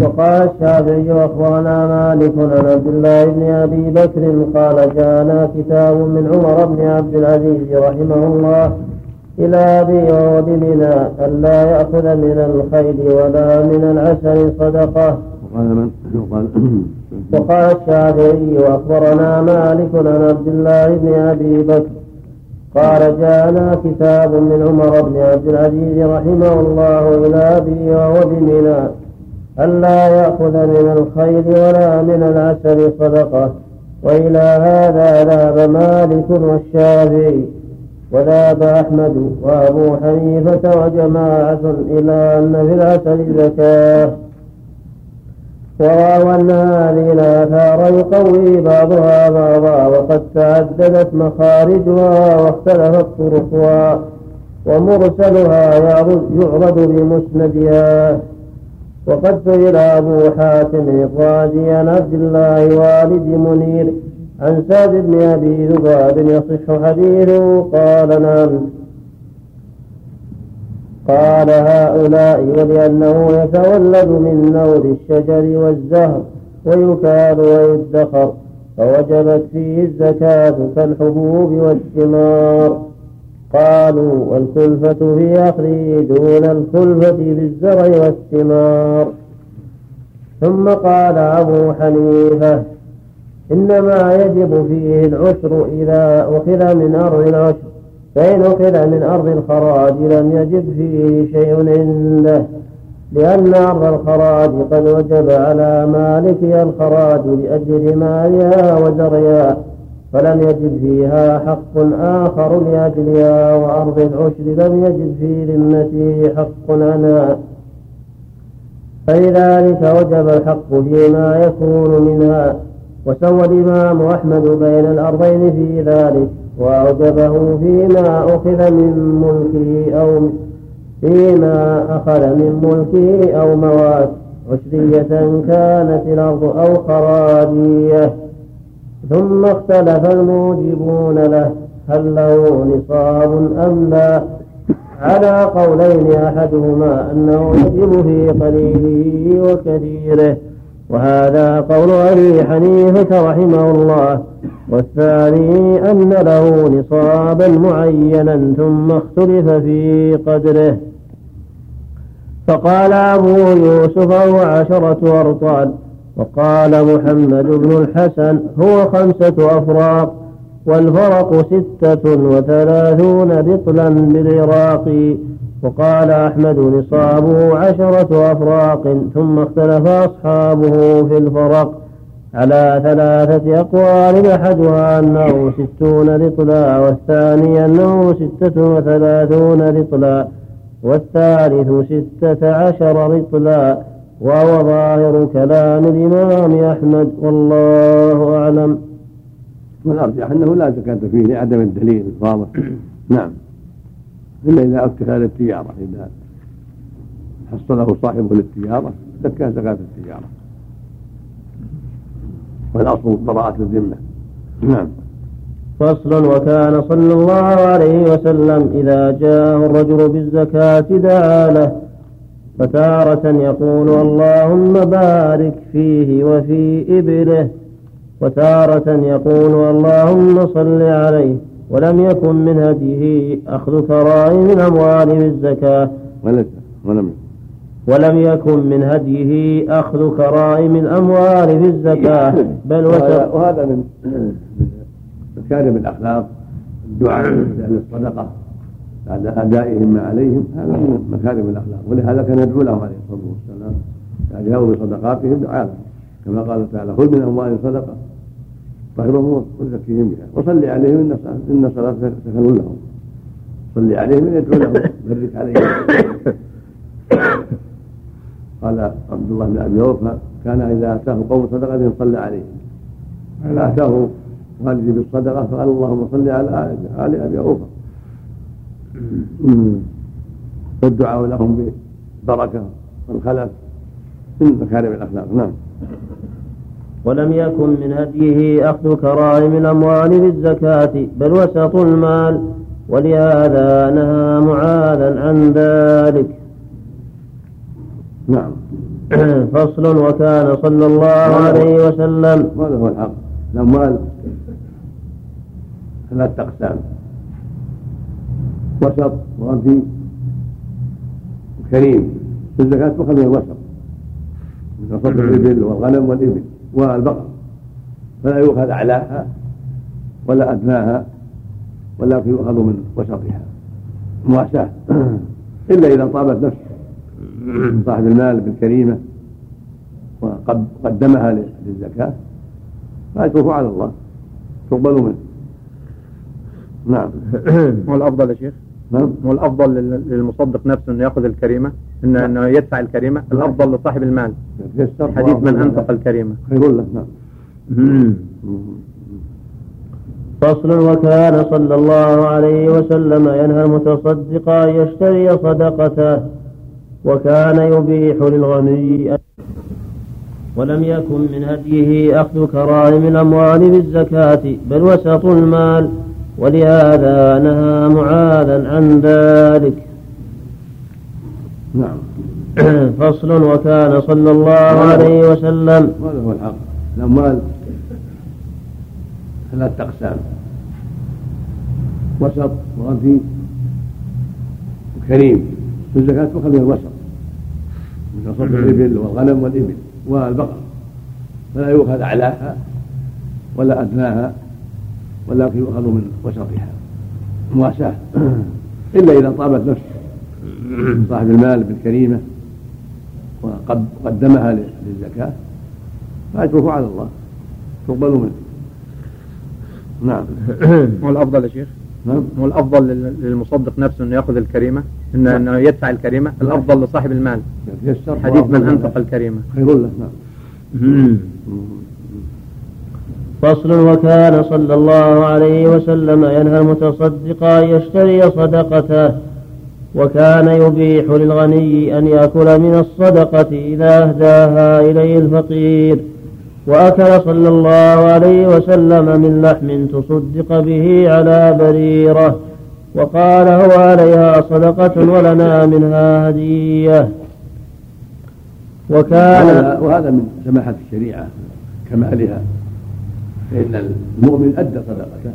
وقال الشافعي أخبرنا مالك عن عبد الله بن أبي بكر قال جاءنا كتاب من عمر بن عبد العزيز رحمه الله. إلى أبي وهو بمنى ألا يأخذ من الخيل ولا من العسل صدقة. وقال من؟ وقال وقال الشافعي وأخبرنا مالك عن عبد الله بن أبي بكر. قال جاءنا كتاب من عمر بن عبد العزيز رحمه الله إلى أبي وهو بمنى ألا يأخذ من الخيل ولا من العسل صدقة. وإلى هذا ذهب مالك والشافعي. وذهب أحمد وأبو حنيفة وجماعة إلى أن في العسل زكاة ورأوا أن هذه الآثار يقوي بعضها بعضا وقد تعددت مخارجها واختلفت طرقها ومرسلها يعرض بمسندها. وقد سئل أبو حاتم الرازي عن عبد الله والد منير عن سعد بن أبي ذباب يصح حديثه قال نعم. قال هؤلاء ولأنه يتولد من نور الشجر والزهر ويكال ويدخر فوجبت فيه الزكاة كالحبوب والثمار. قالوا والكلفة في أخذه دون الكلفة بالزرع والثمار. ثم قال أبو حنيفة إنما يجب فيه العشر إذا أخذ من أرض العشر فإن أخذ من أرض الخراج لم يجب فيه شيء عنده لأن أرض الخراج قد وجب على مالكها الخراج لأجل مالها وزرعها فلم يجب فيها حق آخر لأجلها وأرض العشر لم يجب في ذمته حق عنها فلذلك وجب الحق فيما يكون منها. وسوى الإمام أحمد بين الأرضين في ذلك وأوجبه فيما أخذ من ملكه أو فيما أخذ من ملكه أو موات عشرية كانت الأرض أو خراجية ثم اختلف الموجبون له هل له نصاب أم لا؟ على قولين أحدهما أنه يجب في قليله وكثيره. وهذا قول أبي حنيفة رحمه الله والثاني أن له نصابا معينا ثم اختلف في قدره. فقال أبو يوسف هو عشرة أرطال وقال محمد بن الحسن هو خمسة أفراق والفرق ستة وثلاثون رطلا بالعراق. وقال أحمد نصابه عشرة أفراق ثم اختلف أصحابه في الفرق. على ثلاثة أقوال أحدها أنه ستون رطلا والثاني أنه ستة وثلاثون رطلا والثالث ستة عشر رطلا وهو ظاهر كلام الإمام أحمد والله أعلم. والأرجح أنه لا زكاة فيه لعدم الدليل الواضح نعم. إلا إذا أكثر للتجارة إذا حصله صاحبه للتجارة زكاة زكاة التجارة. والأصل براءة الذمة نعم. فصل وكان صلى الله عليه وسلم إذا جاءه الرجل بالزكاة دعا له فتارة يقول اللهم بارك فيه وفي إبله وتارة يقول اللهم صل عليه ولم يكن من هديه أخذ كرائم الأموال بالزكاة ولم ولم ولم يكن من هديه أخذ كرائم الأموال في الزكاة. بل وهذا, وهذا من مكارم الأخلاق الدعاء لأهل الصدقة بعد أدائهم ما عليهم هذا من مكارم الأخلاق. ولهذا كان يدعو لهم عليه الصلاة والسلام. يعني جاءوا بصدقاتهم دعا لهم كما قال تعالى خذ من أموالهم صدقة طهرهم وزكيهم بها وصل عليهم إن صلاتك سكن لهم. صل عليهم إن يدعو لهم. بارك عليهم. قال عبد الله بن أبي اوفى كان إذا أتاه قوم صدقة صلى عليهم. إذا أتاه والدي بالصدقة فقال اللهم صل على آل أبي اوفى والدعاء لهم بالبركه والخلف من مكارم الأخلاق. نعم. ولم يكن من هديه أخذ كرائم الأموال بالزكاة بل وسط المال. ولهذا نهى معاذا عن ذلك. نعم. فصل وكان صلى الله عليه وسلم. هذا هو الحق؟ الأموال ثلاثة أقسام. وسط وردي وكريم. الزكاة تؤخذ من الوسط. من الإبل والغنم والإبل. والبقر. فلا يؤخذ أعلاها ولا أدناها ولكن يؤخذ من وسطها. مواساة. إلا إذا طابت نفس صاحب المال بالكريمة وقدمها للزكاة. فأجره على الله. تقبل منه. نعم. هو الافضل يا شيخ؟ نعم هو الأفضل لل- للمصدق نفسه إنه يأخذ الكريمة انه إنه يدفع الكريمة الأفضل لصاحب المال. حديث من أنفق الكريمة. خير له نعم. فصل وكان صلى الله عليه وسلم ينهى المتصدق أن يشتري صدقته وكان يبيح للغني أن ولم يكن من هديه أخذ كرائم الأموال بالزكاة بل وسط المال. ولهذا نهى معاذا عن ذلك. نعم. فصل وكان صلى الله عليه وسلم. هذا هو الحق؟ الأموال. ثلاثة أقسام. وسط وغفي وكريم. الزكاة تؤخذ من الوسط. من وسط الإبل والغنم والإبل والبقر. فلا يؤخذ أعلاها ولا أدناها. ولكن يؤخذ من وسطها. مواساة. إلا إذا طابت نفس صاحب المال بالكريمة وقدمها للزكاة فأجره على الله. تقبل منه. نعم. هو الأفضل يا شيخ؟ نعم. لل- للمصدق نفسه إنه يأخذ الكريمة انه إنه يدفع الكريمة الأفضل لصاحب المال. حديث من أنفق الكريمة. خير له. نعم. فصل وكان صلى الله عليه وسلم ينهى المتصدق أن يشتري صدقته وكان يبيح للغني أن يأكل من الصدقة إذا أهداها إليه الفقير. وأكل صلى الله عليه وسلم من لحم تصدق به على بريرة وقال هو عليها صدقة ولنا منها هدية. وكان وهذا, من سماحة الشريعة كمالها. فإن المؤمن أدى صدقته.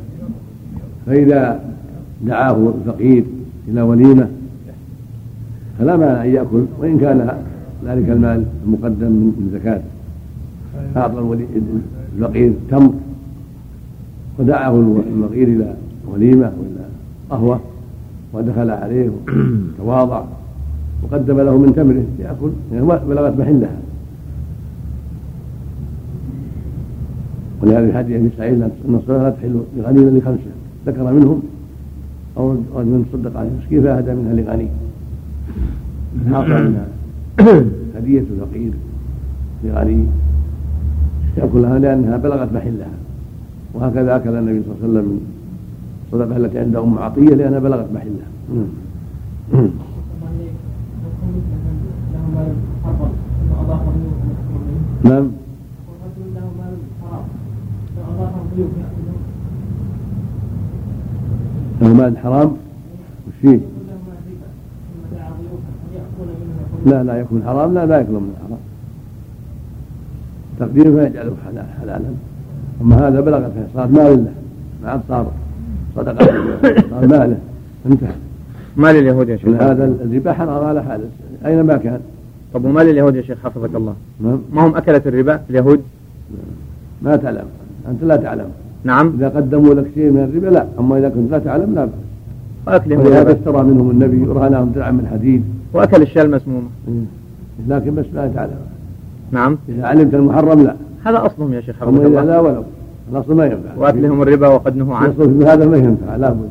فإذا دعاه الفقير إلى وليمة فلا مانع أن يأكل وإن كان ذلك المال المقدم من زكاته أعطى الفقير تمر ودعاه الفقير إلى وليمة وإلى قهوة ودخل عليه وتواضع وقدم له من تمره يأكل يعني بلغت محلها. ولهذا الحديث في صحيح أن الصلاه لا تحل لغني لخمسه ذكر منهم أو رجل صدق على مسكين فاهدى منها لغني أعطى منها هدية الفقير لغني. ياكلها لأنها بلغت محلها. وهكذا أكل النبي صلى الله عليه وسلم من الصدقة التي عند أم عطية لأنها بلغت محلها. نعم. له مال حرام وش فيه؟ لا لا يكون حرام لا لا يكون من الحرام تقديره فيجعله حلال- حلالا. أما هذا بلغت صار مال له. ما عاد صار. صدقة. صار ماله انتهى. مال اليهود يا شيخ. هذا الربا حرام على حاله اينما كان؟ طب ومال اليهود يا شيخ حفظك الله. نعم. ما هم اكلت الربا اليهود؟ ما تعلم. أنت لا تعلم. نعم. إذا قدموا لك شيء من الربا لا. أما إذا كنت لا تعلم لا. باس واكلهم ولهذا اشترى منهم النبي رهنهم درعا من حديد. وأكل الشاة المسمومه لكن بس لا تعلم. نعم. إذا علمت المحرم لا. هذا أصلهم يا شيخ حفظك الله. لا ولو. الأصل ما ينفع. وأكلهم الربا وقد نهوا عنه. الأصل في هذا ما ينفع لابد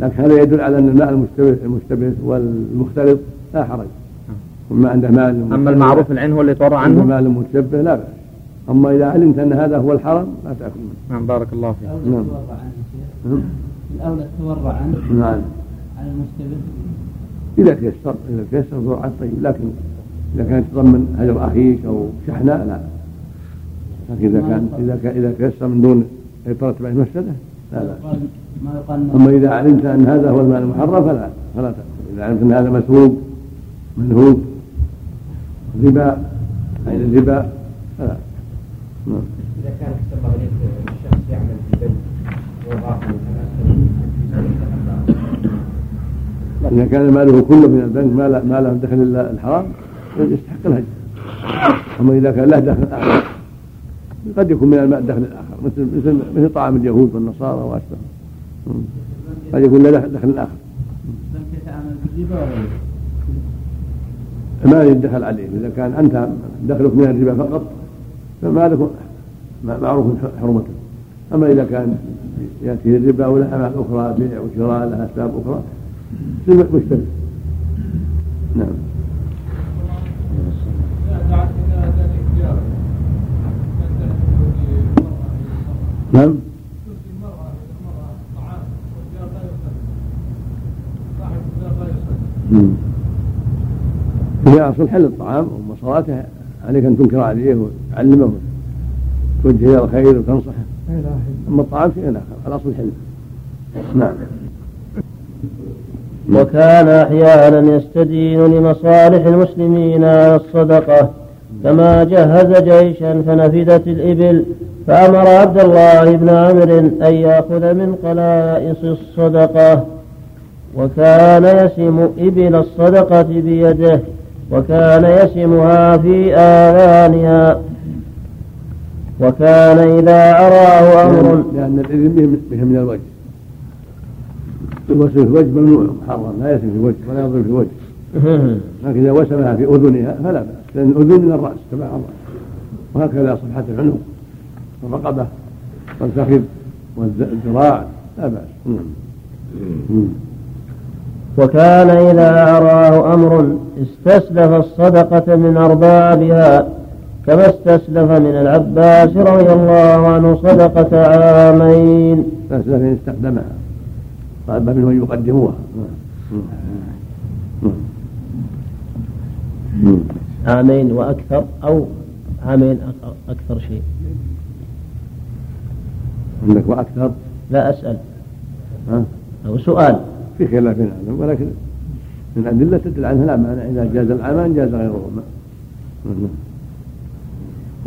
لكن هذا يدل على أن الماء المشتبه المشتبه والمختلط؟ لا حرج. وما عنده مال أما المعروف العين هو اللي يتورع عنه؟ مال متشبه لا بأس. أما إذا علمت أن هذا هو الحرام لا تأكل منه. نعم بارك الله فيك. نعم. الأولى التورع عنه. نعم. على المشتبه إذا تيسر إذا تيسر ذرعة طيب لكن إذا كان يتضمن هجر أخيك أو شحناء لا. لكن إذا كان إذا كان إذا تيسر من دون يترتب عليه مفسدة لا لا. يقال- ما يقال إنه أما إذا علمت أن هذا هو المال المحرم فلا فلا تأكل. إذا علمت أن هذا مسروق منهوب ربا عين الربا فلا. نعم. إذا كان أحسن الله إليك الشخص يعمل في بيت وضعه إذا كان ماله كله من البنك ما لا- ما له دخل إلا الحرام يستحق الهجر أما إذا كان له دخل آخر قد يكون من الماء دخل الآخر مثل مثل مثل طعام اليهود والنصارى وأشبه. قد يكون له دخل آخر ما يدخل عليه إذا كان أنت دخلك من الربا فقط فما لك معروف حرمته أما إذا كان يأتي الربا ولا أعمال أخرى بيع وشراء لها أسباب أخرى تصير مشترك. نعم. نعم. هي أصل حل الطعام ومصالاته عليك أن تنكر عليه وتعلمه. توجه إلى الخير وتنصحه. أما الطعام شيء آخر الأصل الحل نعم. وكان أحيانا يستدين لمصالح المسلمين على الصدقة كما جهز جيشا فنفدت الإبل فأمر عبد الله بن عمرو أن يأخذ من قلائص الصدقة. وكان يسم إبل الصدقة بيده. وكان يسمها في آذانها. وكان إذا أراه أمر. لأن الإذن به من الوجه. الوسم في الوجه ممنوع. محرم لا يسم في الوجه ولا يضرب في الوجه لكن إذا وسمها في أذنها فلا بأس. لأن الأذن من الرأس تبع الرأس وهكذا صفحة العنق والرقبة والفخذ والذراع. لا بأس. نعم. وكان إذا أراه أمر استسلف الصدقة من أربابها كما استسلف من العباس رضي الله عنه صدقة عامين. استسلف إن استخدمها. طلب منه أن يقدموها. عامين وأكثر أو عامين أكثر شيء. عندك وأكثر؟ لا أسأل. ها؟ أو سؤال. في خلاف عنهم ولكن من أدلة تدل عنها لا معنى إذا جاز العامان جاز غيرهما.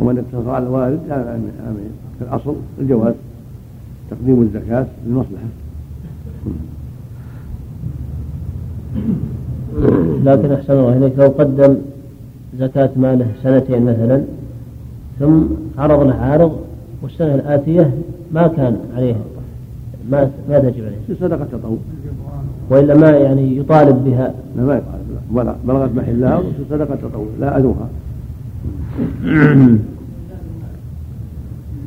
ومن اقتصر على الوالد آمين في الأصل الجواز تقديم الزكاة للمصلحة. لكن أحسن الله إليك لو قدم زكاة ماله سنتين مثلا ثم عرض له عارض والسنة الآتية ما كان عليه ما ما تجب عليه. في صدقة تطوع وإلا ما يعني يطالب بها. لا ما يطالب ولا بلغت محلها صدقة تطوع لا أذوها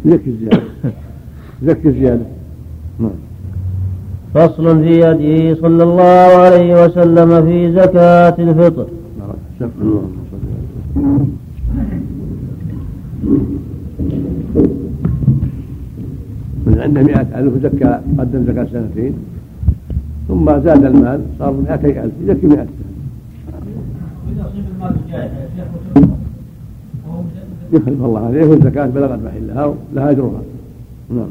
زكي الزيادة. زكي الزيادة. نعم. فصل في يده صلى الله عليه وسلم في زكاة الفطر. من عنده مئة ألف زكى قدم زكاة سنتين. ثم زاد المال صار مئتي ألف يزكي مئة. يخلف الله عليه والزكاة بلغت محلها لها أجرها. نعم.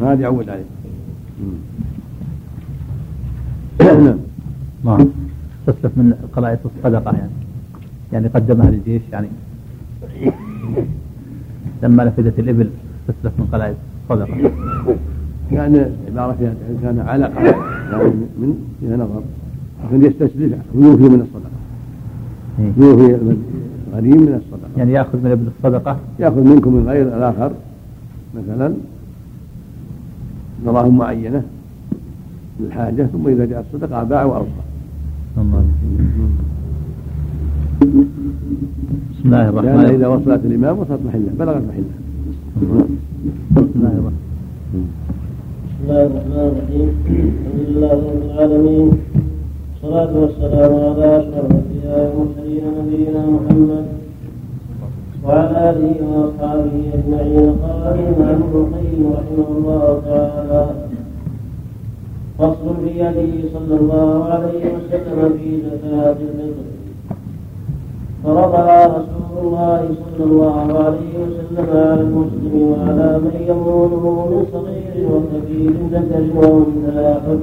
هذا يعود عليه. نعم. نعم من قلائص الصدقة يعني. يعني قدمها للجيش يعني. لما نفذت الإبل تسلف من قلائص الصدقة. يعني عبارة فيها كان علقة يعني من فيها نظر لكن يستسلف ويوفي من الصدقة. إيه. يوفي الغريم من الصدقة. يعني يأخذ من ابن الصدقة؟ يأخذ منكم من غير الآخر مثلا دراهم معينة للحاجة ثم إذا جاء الصدقة باع وأوصى. بسم الله الرحمن الرحيم. إذا وصلت الإمام وصلت محلة بلغت محلة. بسم الله الرحمن بسم الله الرحمن الرحيم. الحمد لله رب العالمين والصلاة والسلام على أشرف الأنبياء والمرسلين نبينا محمد وعلى آله وأصحابه أجمعين. قال الإمام ابن القيم رحمه الله تعالى فصل في يده صلى الله عليه وسلم في زكاة الفطر فرضها رسول الله صلى الله عليه وسلم على المسلم وعلى من يمونه من صغير وكبير ذكر وأنثى حر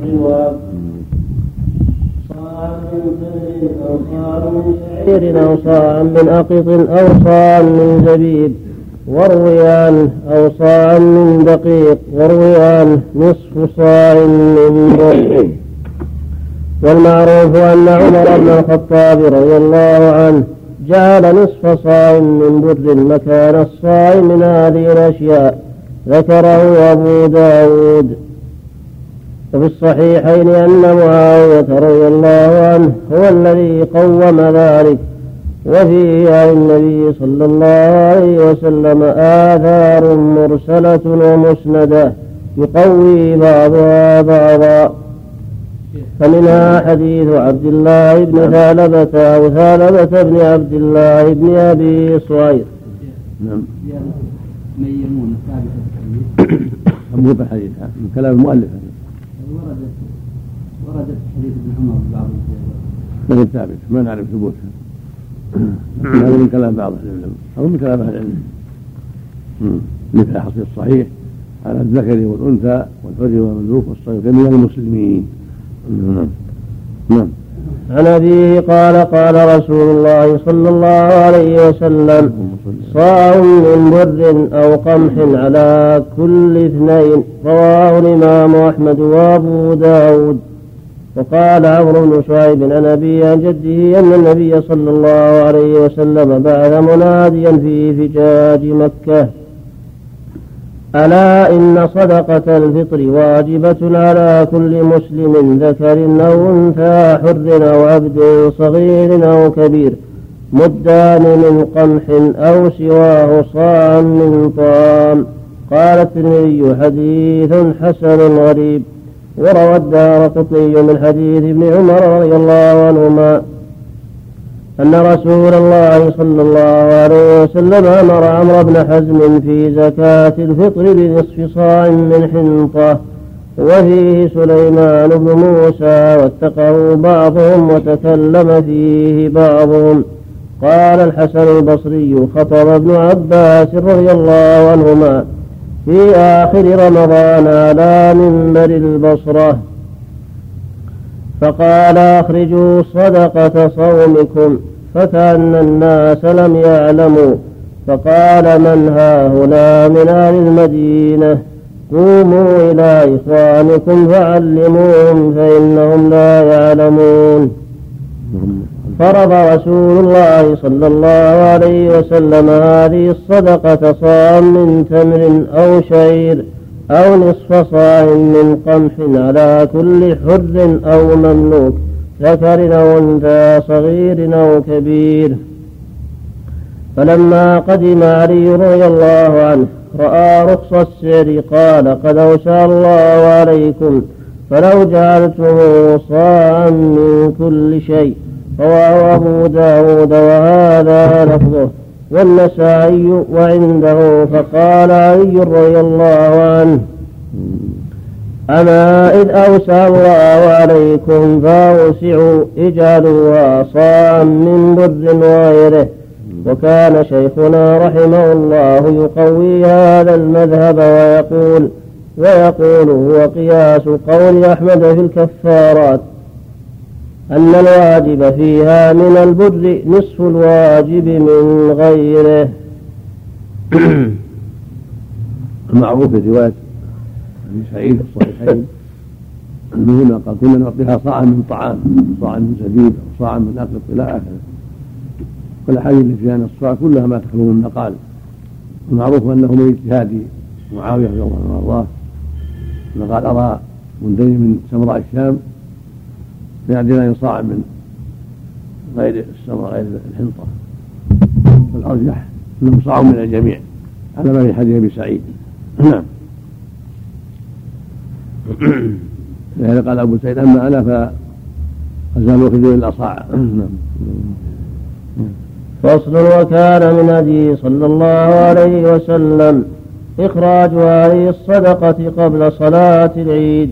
تمر أو صاع من شعير أو صاع من أقط أو صاع من زبيب واروي عنه أو صاع من دقيق. واروي عنه نصف صاع من بر والمعروف أن عمر بن الخطاب رضي الله عنه جعل نصف صاع من بر مكان الصاع من هذه الأشياء. ذكره أبو داود. وفي الصحيحين أن معاوية رضي الله عنه هو الذي قوم ذلك. وفيه عن النبي صلى الله عليه وسلم آثار مرسلة ومسندة يقوي بعضها بعضا. فمنها حديث عبد الله بن ثعلبة أو ثعلبة بن عبد الله بن أبي صهير نعم. ميمون ثابتة مو بحديث من كلام المؤلف. ورد ورد حديث ابن عمر بعض لكن ثابت. ما نعرف ثبوتها هذا من كلام بعض أهل العلم. أو من كلام أهل العلم. مثل حصيل الصحيح على الذكر والأنثى والحر والمملوك والصغير من المسلمين. نعم. نعم عن أبيه قال قال رسول الله صلى الله عليه وسلم صاع من بر أو قمح على كل اثنين. رواه الإمام أحمد وأبو داود. وقال عمرو بن شعيب عن أبي عن جده أن النبي صلى الله عليه وسلم بعث مناديا في فجاج مكة. ألا إن صدقة الفطر واجبة على كل مسلم ذكر أو أنثى حر أو عبد صغير أو كبير مدان من قمح أو سواه صاعا من طعام. قال الترمذي حديث حسن غريب. وروى الدار قطني من حديث ابن عمر رضي الله عنهما. أن رسول الله صلى الله عليه وسلم أمر عمرو بن حزم في زكاة الفطر بنصف صاع من حنطة وفيه سليمان بن موسى واتقه بعضهم وتكلم فيه بعضهم. قال الحسن البصري خطب ابن عباس رضي الله عنهما في آخر رمضان على منبر البصرة. فقال أخرجوا صدقة صومكم. فكأن الناس لم يعلموا. فقال من ها هنا من أهل المدينة؟ قوموا إلى إخوانكم فعلموهم فإنهم لا يعلمون. فرض رسول الله صلى الله عليه وسلم هذه الصدقة صاع من تمر أو شعير أو نصف صاع من قمح على كل حر أو مملوك. ذكر أو أنثى صغير أو كبير. فلما قدم علي رضي الله عنه رأى رخص السعر قال قد أوسى الله عليكم فلو جعلتموه صاعا من كل شيء. رواه أبو داود وهذا لفظه. والنسائي وعنده فقال علي رضي الله عنه. أما إذ أوسع الله عليكم فأوسعوا اجعلوا صاعا من بر وغيره وكان شيخنا رحمه الله يقوي هذا المذهب ويقول ويقول هو قياس قول أحمد في الكفارات أن الواجب فيها من البر نصف الواجب من غيره المعروف في رواية أبي سعيد الصحيحين أنهما قال كنا نعطيها صاعا من طعام صاعا من زبيب أو صاعا من أقط إلى آخره والأحاديث التي فيها الصاع كلها ما تخلو من مقال. المعروف أنه من اجتهاد معاوية رضي الله عنه وأرضاه. قال أرى منتهي من سمراء الشام فيعدلان صاع من غير السمر غير الحنطة. والأرجح أنه صاع من الجميع. على ما في حديث أبي سعيد. نعم. لهذا قال أبو سعيد أما أنا فأزال خذوا إلا صاع نعم. فصل وكان من هدي صلى الله عليه وسلم إخراج هذه الصدقة قبل صلاة العيد.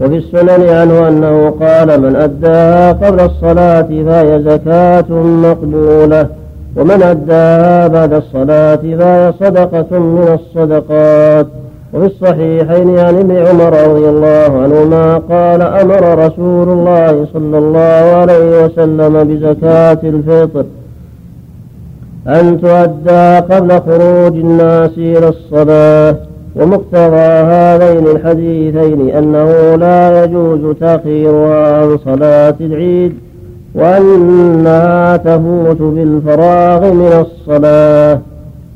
وفي السنن عنه أنه قال من أداها قبل الصلاة فهي زكاة مقبولة ومن أداها بعد الصلاة فهي صدقة من الصدقات. وفي الصحيحين عن ابن عمر رضي الله عنهما قال أمر رسول الله صلى الله عليه وسلم بزكاة الفطر أن تؤدى قبل خروج الناس إلى الصلاة ومقتضى هذين الحديثين أنه لا يجوز تأخيرها عن صلاة العيد وأنها تفوت بالفراغ من الصلاة.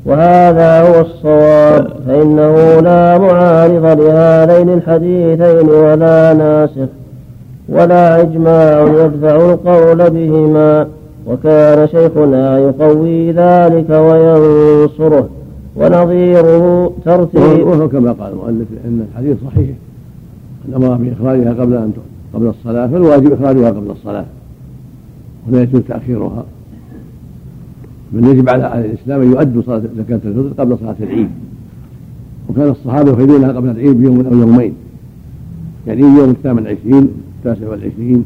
وهذا هو الصواب. فإنه لا معارض لهذين الحديثين ولا ناسخ ولا إجماع يدفع القول بهما. وكان شيخنا يقوي ذلك وينصره ونظيره ترتيب. وهو كما قال المؤلف إن الحديث صحيح. الامر باخراجها قبل أن قبل الصلاة فالواجب إخراجها قبل الصلاة. ولا يجوز تأخيرها. بل يجب على الإسلام أن يؤدوا صلاة زكاة الفطر قبل صلاة العيد. وكان الصحابة يخرجونها قبل العيد بيوم أو يومين. يعني يوم الثامن والعشرين التاسع والعشرين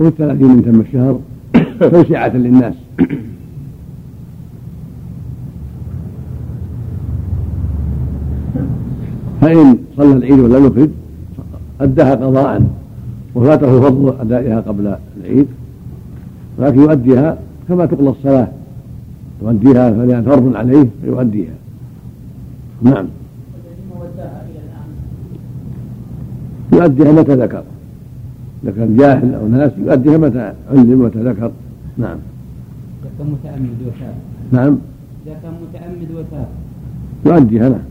وفي الثلاثين من تم الشهر توسعة للناس. فإن صلى العيد ولم يخرج أداها قضاء وفاته فضل أدائها قبل العيد ولكن يؤديها كما تقضى الصلاة. يؤديها فلان فرض عليه فيؤديها. نعم. يؤديها متى ذكر. كان جاهل أو ناس يؤديها متى علم وتذكر نعم. إذا كان متعمد وتاب. نعم. إذا كان متعمد وتاب. يؤديها نعم.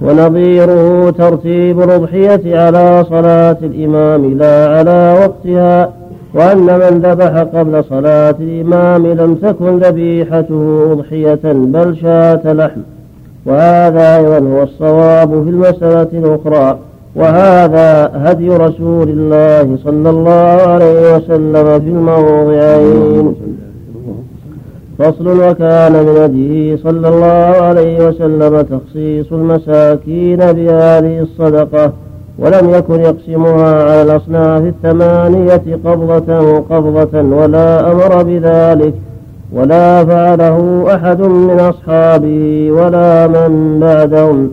ونظيره ترتيب الأضحية على صلاة الإمام لا على وقتها. وأن من ذبح قبل صلاة الإمام لم تكن ذبيحته أضحية بل شاة لحم. وهذا أيضا هو الصواب في المسألة الأخرى. وهذا هدي رسول الله صلى الله عليه وسلم في الموضعين. فصل وكان من هديه صلى الله عليه وسلم تخصيص المساكين بهذه الصدقة. ولم يكن يقسمها على الأصناف الثمانية قبضة قبضة ولا أمر بذلك ولا فعله أحد من أصحابه ولا من بعدهم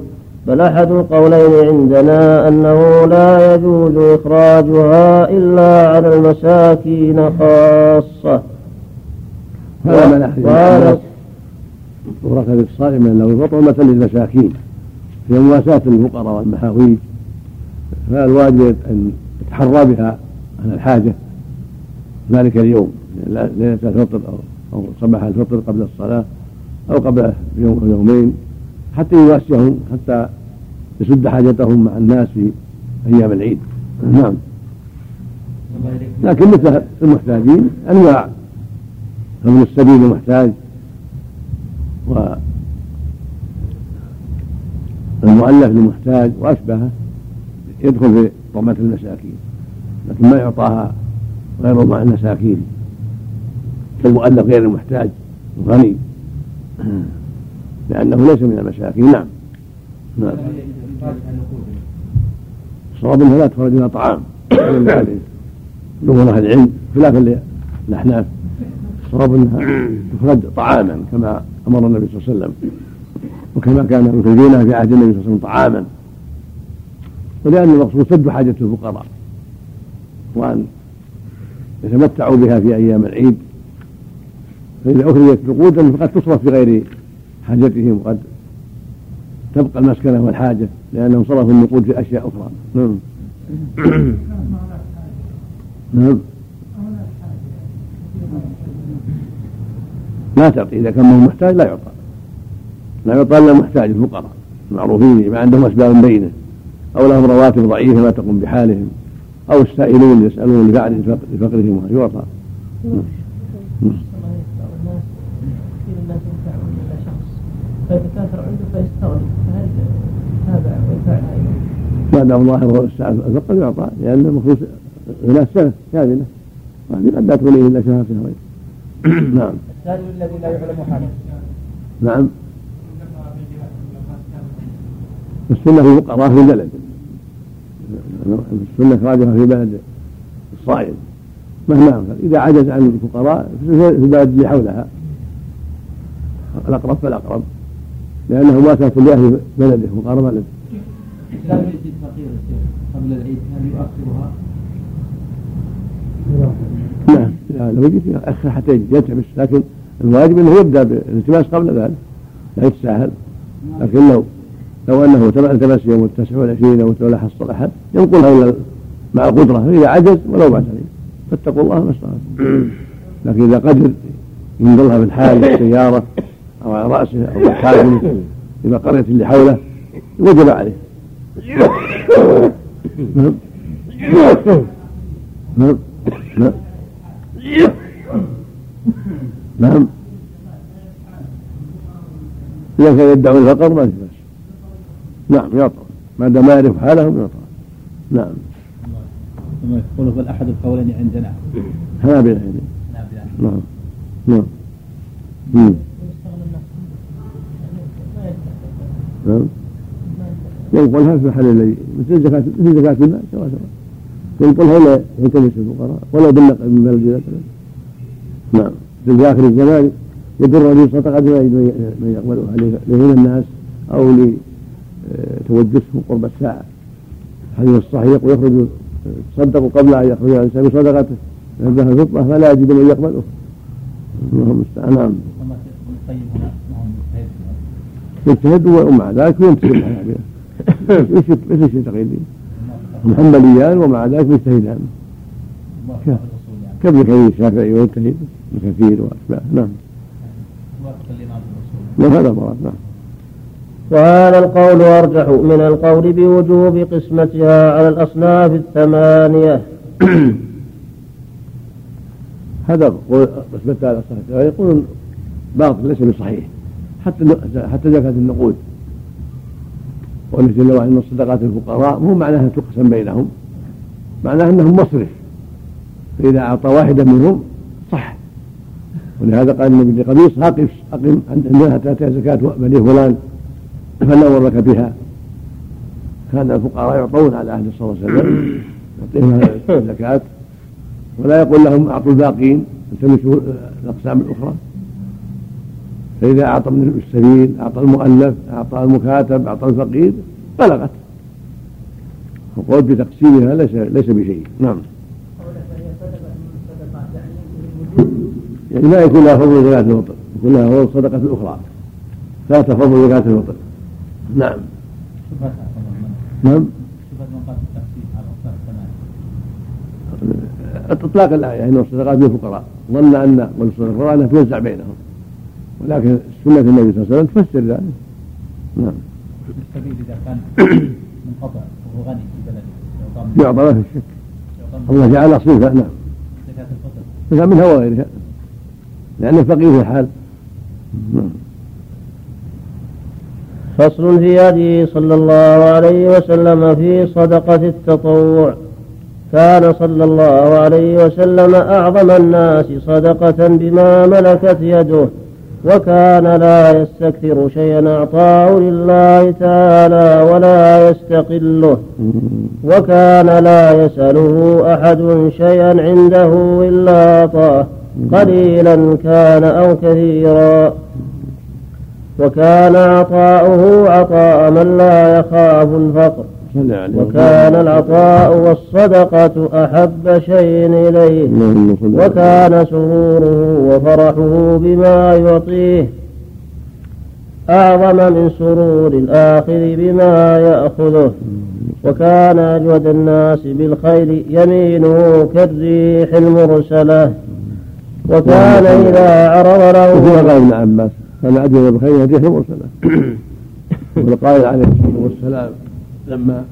بل أحد القولين عندنا أنه لا يجوز إخراجها إلا على المساكين خاصة. هذا من أحد الصائم من له فطعمة للمساكين في مواساة الفقراء والمحاويج فالواجب أن يتحرى بها عن الحاجة ذلك اليوم ليلة الفطر أو أو صباح الفطر قبل الصلاة أو قبل يوم أو يومين حتى يواسيهم حتى يسد حاجتهم مع الناس في أيام العيد. نعم. لكن مثل المحتاجين أنواع. فمن السبيل المحتاج والمؤلف المحتاج وأشبهه. يدخل في طعمة المساكين لكن ما يعطاها غير مع المساكين. كالمؤلف غير المحتاج الغني لأنه ليس من المساكين. نعم. نعم. الصواب إنها لا تخرج منها طعام. لغة أهل العلم خلافا للأحناف الصواب إنها تخرج طعاما كما أمر النبي صلى الله عليه وسلم. وكما كان يخرجونها في عهد النبي صلى الله عليه وسلم طعاما. ولأن المقصود سد حاجة الفقراء وأن يتمتعوا بها في أيام العيد. فإذا أخرجت نقودا فقد تصرف في غير حاجتهم وقد تبقى المسكنة والحاجة لأنهم صرفوا النقود في أشياء أخرى. نعم. نعم. لا تعطي. إذا كان هو محتاج لا يعطى. لا يعطى إلا محتاج الفقراء المعروفين ما عندهم أسباب بينة. أو لهم رواتب ضعيفة ما تقوم بحالهم أو السائلون يسألون لبعد لفقرهم يعطى. فيتكاثر عنده فيستغني فهل هذا ويفعل ما دام الساعة الفقر يعطى لأن المفروض غنى السنة كاملة. وهذه قد لا تغنيه إلا شهر شهرين. نعم. الثاني الذي لا يعلم حاله. نعم. السنة في الفقراء في البلد السنة إخراجها في بلد الصائم مهما أنفق إذا عجز عن الفقراء في البلد اللي حولها. الأقرب فالأقرب. لأنه ما كان لأهل بلده وقال بلده. لا يجد فقير قبل العيد هل يؤخرها؟ نعم لو يجد. يؤخر حتى يلتمس لكن الواجب إنه يبدأ بالالتماس قبل ذلك. لا يتساهل. لكن لو لو أنه التمس يوم التاسع والعشرين أو ولا حصل أحد ينقلها إلى مع القدره فإذا عجز ولو بعد فاتقوا الله ما استطعتم. لكن إذا قدر ينقلها بالحال بالسياره أو على رأسه أو حاكمه إلى قرية اللي حوله وجب عليه. نعم. نعم. نعم. نعم إذا كان يدعو الفقر ما في بأس نعم يعطى ما دام ما يعرف حالهم يعطى نعم. ثم يقول بل أحد القولين عندنا. هنابلة نعم. نعم. نعم. نعم. ينقلها في محل الذي مثل زكاة مثل زكاة المال سواء سواء ينقلها لا يلتمس الفقراء؟ ولو بالنقل من بلد إلى بلد نعم. في آخر الزمان يدر به صدقة ما يجد من يقبلها لغنى الناس أو لتوجسهم قرب الساعة. الحديث الصحيح ويخرج تصدقوا قبل أن يخرج الإنسان بصدقته. الذهب الفضة فلا يجد من يقبله. الله المستعان نعم. يجتهد ومع ذلك الحنابلة مثل الشيخ تقي الدين محمديان ومع ذلك يجتهدان كابن كثير الشافعي ويجتهد؟ ابن كثير نعم. نعم هذا مراد. نعم. وهذا القول أرجح من القول بوجوب قسمتها على الأصناف الثمانية. هذا قسمتها على الأصناف الثمانية. يقولون باطل ليس بصحيح. حتى حتى زكاة النقود. ونزل الله أن الصدقات الفقراء مو معناها تقسم بينهم. معناها أنهم مصرف. فإذا أعطى واحدا منهم صح. ولهذا قال النبي لقميص أقف أقم عندها تأتي زكاة بني فلان. فلا لك بها. كان الفقراء يعطون على عهد صلى الله عليه وسلم يعطيهم الزكاة ولا يقول لهم أعطوا الباقين التمسوا الأقسام الأخرى. فإذا أعطى من السبيل أعطى المؤلف أعطى المكاتب أعطى الفقير بلغت. القول بتقسيمها ليس ليس بشيء. نعم. يعني ما يكون لها فضل زكاة الفطر يكون لها فضل الصدقة الأخرى لا تفضل زكاة الفطر نعم. نعم. أطلاق الآية انه الصدقات للفقراء ظن أن والصدقات انها توزع بينهم. ولكن سنة النبي صلى الله عليه وسلم تفسر ذلك. نعم. السبيل إذا كان منقطع وهو غني في بلده يعطى ما في شك الله جعل صفة نعم. زكاة الفطر منها وغيرها لأنه فقير في الحال. نعم. فصل في هديه صلى الله عليه وسلم في صدقة التطوع. كان صلى الله عليه وسلم أعظم الناس صدقة بما ملكت يده وكان لا يستكثر شيئا أعطاه لله تعالى ولا يستقله. وكان لا يسأله أحد شيئا عنده إلا أعطاه. قليلا كان أو كثيرا. وكان عطاؤه عطاء من لا يخاف الفقر. وكان العطاء والصدقة أحب شيء إليه. وكان سروره وفرحه بما يعطيه. أعظم من سرور الآخر بما يأخذه. وكان أجود الناس بالخير يمينه كالريح المرسلة. وكان إذا عرض له ابن عباس كان أجود بالخير الريح المرسلة والقائل عليه الصلاة والسلام لما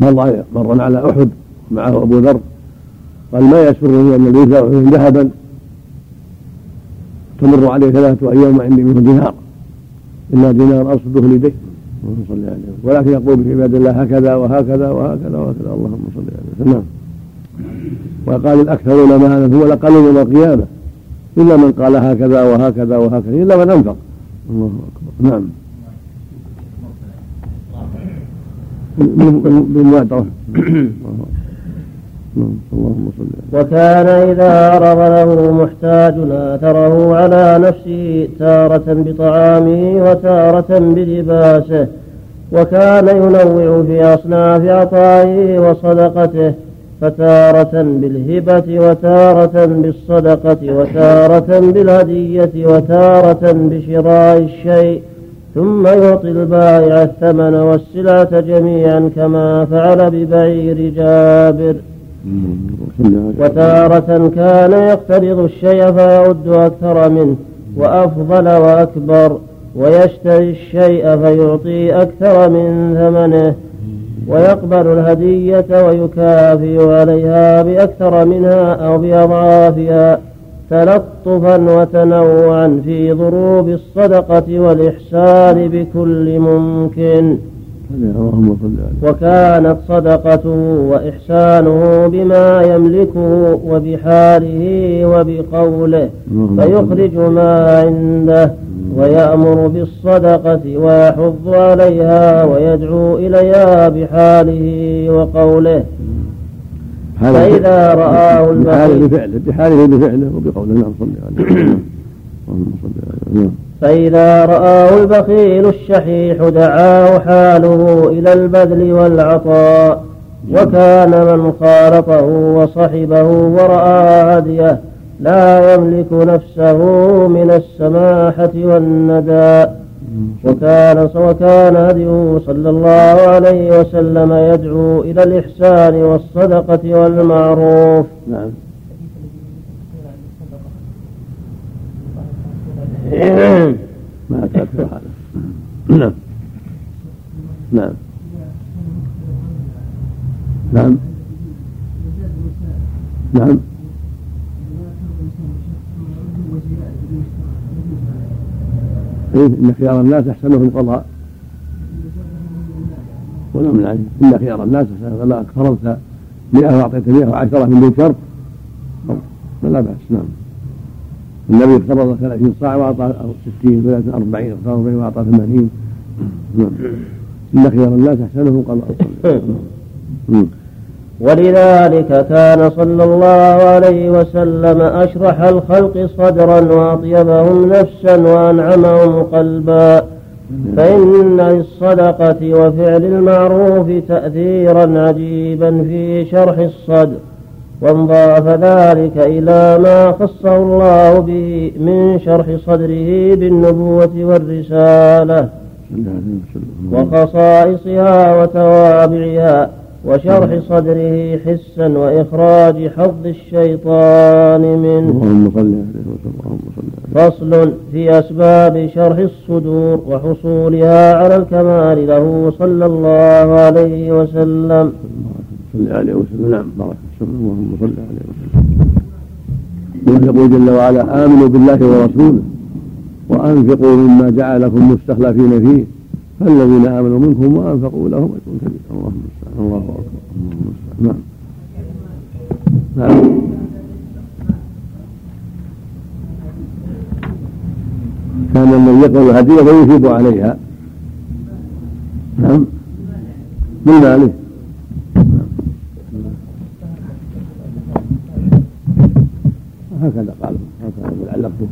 مر مر على أحد معه أبو ذر قال ما يسرني أن الذي احد ذهبا؟ تمر عليه ثلاثة أيام عندي منه دينار. إلا دينار أرصده لديه صلى عليه. ولكن يقول في عباد الله هكذا وهكذا وهكذا وهكذا. اللهم صل عليه. وسلم وقال الأكثرون مالا هو الأقل يوم القيامة. إلا من قال هكذا وهكذا وهكذا إلا من أنفق. الله أكبر. نعم. بالمعترف اللهم صل وكان إذا عرض له محتاج آثره على نفسه تارة بطعامه وتارة بلباسه وكان ينوع في أصناف عطائه وصدقته فتارة بالهبة وتارة بالصدقة وتارة بالهدية وتارة بشراء الشيء ثم يعطي البائع الثمن والسلعة جميعا كما فعل ببعير جابر. وتارة كان يقترض الشيء فيعد أكثر منه وأفضل وأكبر ويشتري الشيء فيعطي أكثر من ثمنه ويقبل الهدية ويكافئ عليها بأكثر منها أو بأضعافها تلطفا وتنوعا في ضروب الصدقة والإحسان بكل ممكن. وكانت صدقته وإحسانه بما يملكه وبحاله وبقوله فيخرج ما عنده. ويأمر بالصدقة ويحض عليها ويدعو إليها بحاله وقوله. فإذا رآه بحاله البخيل بفعله بحاله بفعله وبقوله. نعم صل عليه. اللهم صل عليه. نعم. فإذا رآه البخيل الشحيح دعاه حاله إلى البذل والعطاء وكان من خالطه وصحبه ورأى هديه لا يملك نفسه من السماحة والندى. وكان وكان هديه صلى الله عليه وسلم يدعو إلى الإحسان والصدقة والمعروف. نعم. ما هذا نعم. نعم. نعم. نعم. إيه إن خيار الناس أحسنهم قضاء. ولا من عليه إن خيار الناس أحسنهم قضاء. فرضت 100 وأعطيت 110 من دون شرط فلا بأس نعم. النبي افترض 30 صاع وأعطى 60 ثلاثة 40 اختار 40 وأعطى 80 نعم. إن خيار الناس احسنهم قضاء. نعم. ولذلك كان صلى الله عليه وسلم أشرح الخلق صدرا وأطيبهم نفسا وأنعمهم قلبا. فإن للصدقة وفعل المعروف تأثيرا عجيبا في شرح الصدر. وانضاف ذلك إلى ما خصه الله به من شرح صدره بالنبوة والرسالة. وخصائصها وتوابعها. وشرح صدره حسا وإخراج حظ الشيطان منه. اللهم صل عليه وسلم صل فصل في أسباب شرح الصدور وحصولها على الكمال له صلى الله عليه وسلم. صل عليه وسلم. نعم بارك اللهم صل عليه وسلم. يقول جل وعلا آمنوا بالله ورسوله وأنفقوا مما جعلكم مستخلفين فيه. فالذين آمنوا منكم وأنفقوا لهم أجر كبير اللهم المستعان الله المستعان نعم. نعم. كان من يقبل الهدية فيثيب عليها. نعم. من ماله هكذا قالوا هكذا يقول علقته.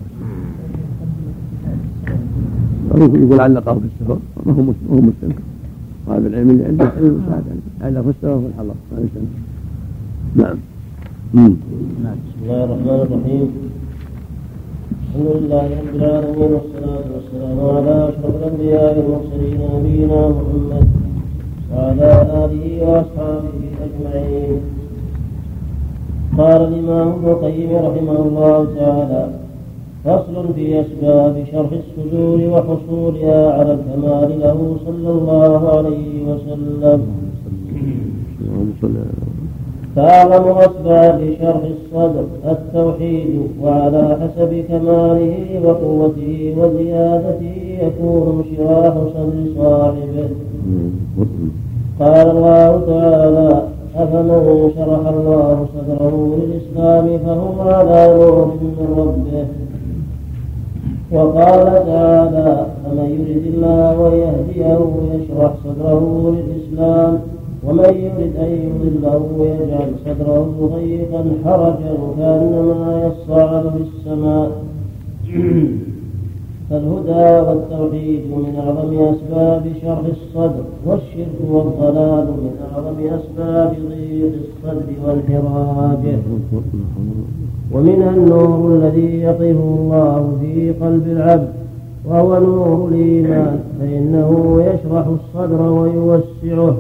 يقول علقه في السفر. ما هو وهذا العلم اللي عنده علم علق في السفر في الحضر ما نعم. بسم الله الرحمن الرحيم. الحمد لله رب العالمين والصلاة والسلام على أشرف الأنبياء والمرسلين نبينا محمد وعلى آله وأصحابه أجمعين. قال الإمام ابن القيم رحمه الله تعالى فصل في أسباب شرح الصدور وحصولها على الكمال له صلى الله عليه وسلم. فأعظم أسباب شرح الصدر التوحيد وعلى حسب كماله وقوته وزيادته يكون انشراح صدر صاحبه. قال الله تعالى أفمن شرح الله صدره للإسلام فهو على نور من ربه. وقال تعالى فمن يرد الله أن يهديه يشرح صدره للإسلام ومن يرد أن يضله يجعل صدره ضيقا حرجا كأنما يصعد في السماء. فالهدى والتوحيد من أعظم أسباب شرح الصدر والشرك والضلال من أعظم أسباب ضيق الصدر وانحراجه ومنها النور الذي يطيه الله في قلب العبد وهو نور الإيمان فإنه يشرح الصدر ويوسعه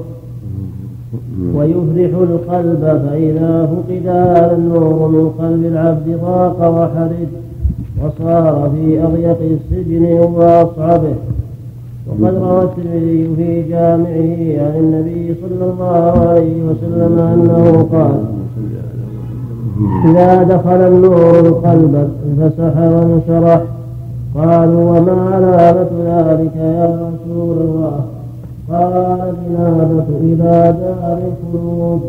ويفرح القلب فإذا فقد هذا النور من قلب العبد ضاق وحرج وصار في أضيق السجن وأصعبه. وقد روى الترمذي في جامعه عن النبي صلى الله عليه وسلم أنه قال إذا دخل النور القلب انفسح وانشرح. قالوا وما علامة ذلك يا رسول الله. قال الإنابة إلى دار الخلود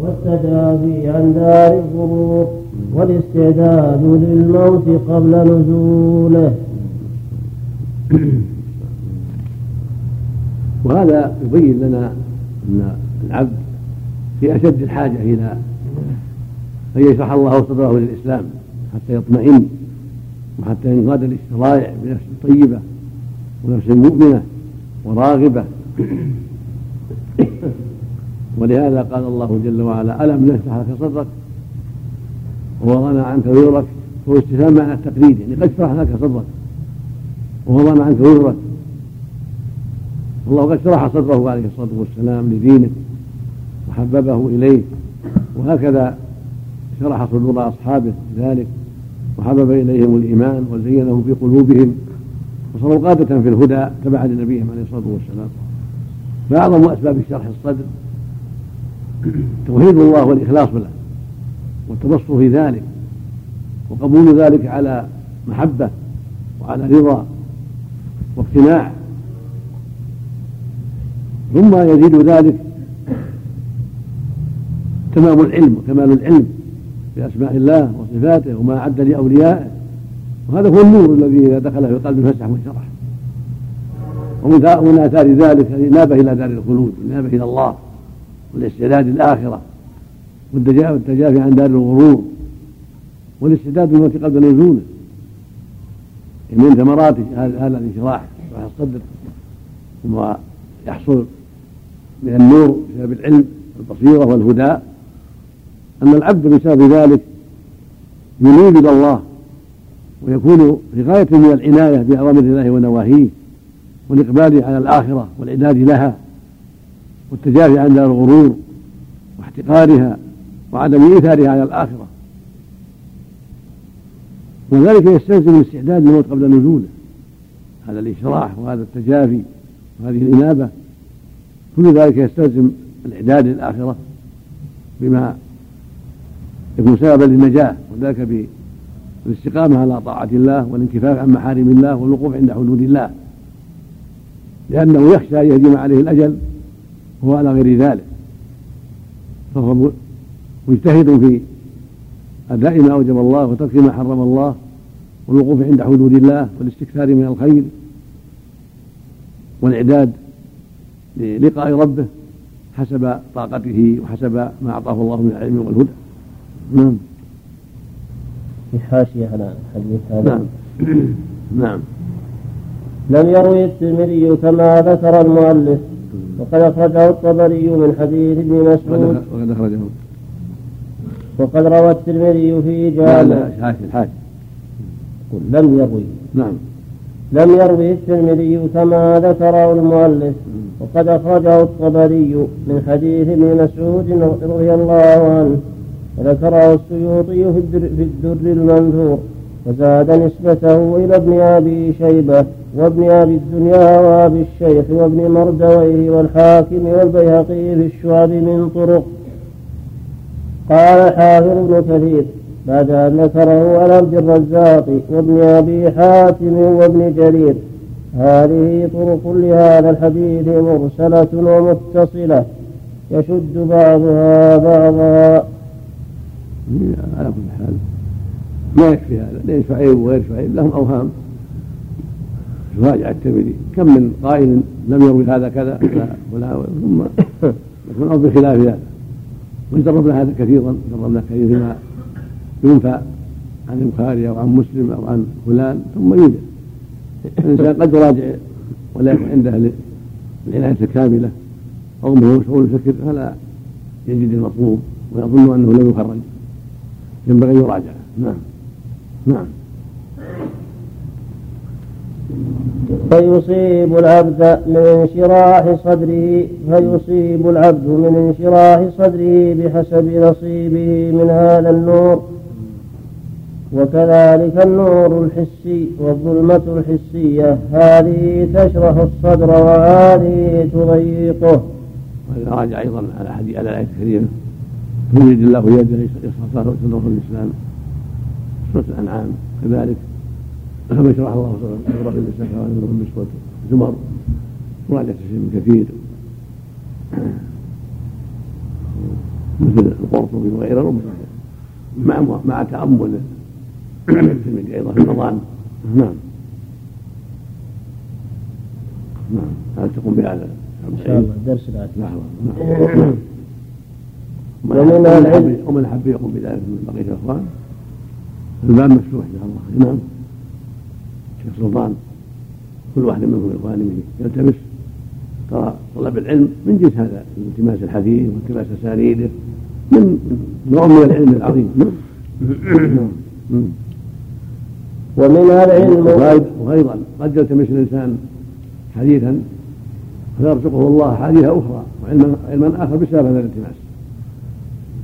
والتجافي عن دار الغرور والاستعداد للموت قبل نزوله. وهذا يبين لنا أن العبد في أشد الحاجة إلى أن يشرح الله صدره للإسلام حتى يطمئن وحتى ينقاد للشرائع بنفس طيبة ونفس مؤمنة وراغبة. ولهذا قال الله جل وعلا ألم نشرح لك صدرك ووضعنا عنك وزرك هو استفهام معنى التقليد يعني قد شرح لك صدرك ووضعنا عنك وزرك الله قد شرح صدره عليه الصلاة والسلام لدينه وحببه إليه وهكذا شرح صدور أصحابه ذلك وحبب إليهم الإيمان وزينه في قلوبهم وصاروا قادة في الهدى تبعا لنبيهم عليه الصلاة والسلام. فأعظم أسباب شرح الصدر توحيد الله والإخلاص له والتبصر في ذلك وقبول ذلك على محبة وعلى رضا واقتناع. ثم يزيد ذلك تمام العلم وكمال العلم. بأسماء الله وصفاته وما أعد لأوليائه. وهذا هو النور الذي إذا دخل في القلب فسح وانشرح ومن آثار ذلك الإنابة إلى دار الخلود الإنابة إلى الله والاستعداد للآخرة والتجافي عن دار الغرور والاستعداد للموت قبل نزوله من ثمرات هذا الانشراح الصدر ثم يحصل من النور بسبب العلم والبصيرة والهدى. أن العبد بسبب ذلك ينيب إلى الله ويكون في غاية من العناية بأوامر الله ونواهيه والإقبال على الآخرة والإعداد لها والتجافي عن دار الغرور واحتقارها وعدم إيثارها على الآخرة. وذلك يستلزم الاستعداد للموت قبل نزوله. هذا الإشراح وهذا التجافي وهذه الإنابة كل ذلك يستلزم الإعداد للآخرة بما يكون سببا للنجاة وذلك بالاستقامة على طاعة الله والانكفاف عن محارم الله والوقوف عند حدود الله. لأنه يخشى أن يهجم عليه الأجل وهو على غير ذلك. فهو مجتهد في أداء ما أوجب الله وترك ما حرم الله والوقوف عند حدود الله والاستكثار من الخير والإعداد للقاء ربه حسب طاقته وحسب ما أعطاه الله من العلم والهدى. نعم. في حاشية على حديث هذا. نعم. نعم. لم يروي الترمذي كما ذكر المؤلف وقد أخرجه الطبري من حديث ابن مسعود. وقد أخرجه. وقد روى الترمذي في لا جامع. لا حاشية. الحاشية لم يروي. نعم. لم يروه الترمذي كما ذكره المؤلف وقد أخرجه الطبري من حديث ابن مسعود رضي الله عنه. وذكره السيوطي في الدر, في الدر المنثور وزاد نسبته إلى ابن أبي شيبة وابن أبي الدنيا وأبي الشيخ وابن مردويه والحاكم والبيهقي في الشعب من طرق. قال حافظ ابن كثير بعد أن ذكره على عبد الرزاق وابن أبي حاتم وابن جرير هذه طرق لهذا الحديث مرسلة ومتصلة يشد بعضها بعضا. على كل حال. ما يكفي هذا ليس شعيب وغير شعيب لهم أوهام. يراجع الترمذي كم من قائل لم يروي هذا كذا ولا ثم يكون أمر بخلاف هذا. وجربنا هذا كثيرا جربنا كثير فيما ينفى عن البخاري أو عن مسلم أو عن فلان ثم يوجد. الإنسان قد يراجع ولا يكون عنده العناية الكاملة أو مشغول يفكر فلا يجد المطلوب ويظن أنه لم يخرج. ينبغي أن يراجع. نعم. نعم. فيصيب العبد من انشراح صدره فيصيب العبد من انشراح صدره بحسب نصيبه من هذا النور. وكذلك النور الحسي والظلمة الحسية هذه تشرح الصدر وهذه تضيقه. وهذا راجع أيضا على حديث على الآية الكريمة. يريد الله يده يصرف صدره الإسلام. سورة الأنعام. كذلك كما شرح الله صدره الإسلام كما من بسوة زمر وراجع شيء كثير. مثل القرطبي وغيره مع مع الترمذي أيضا في رمضان. نعم. نعم. هل تقوم بهذا؟ إن شاء الله. الدرس الاتي لحظه نعم. ومن العلم ومن حب يقوم بذلك من بقية الأخوان. الباب مفتوح إن شاء الله. نعم. شيخ سلطان كل واحد منكم اخوانه يلتمس. ترى طلب العلم من جنس هذا التماس الحديث والتماس أسانيده من نوع من العلم العظيم. نعم. ومنها العلم وأيضا قد يلتمس الإنسان حديثا فيرزقه الله حديث أخرى وعلما علما آخر بسبب هذا الالتماس.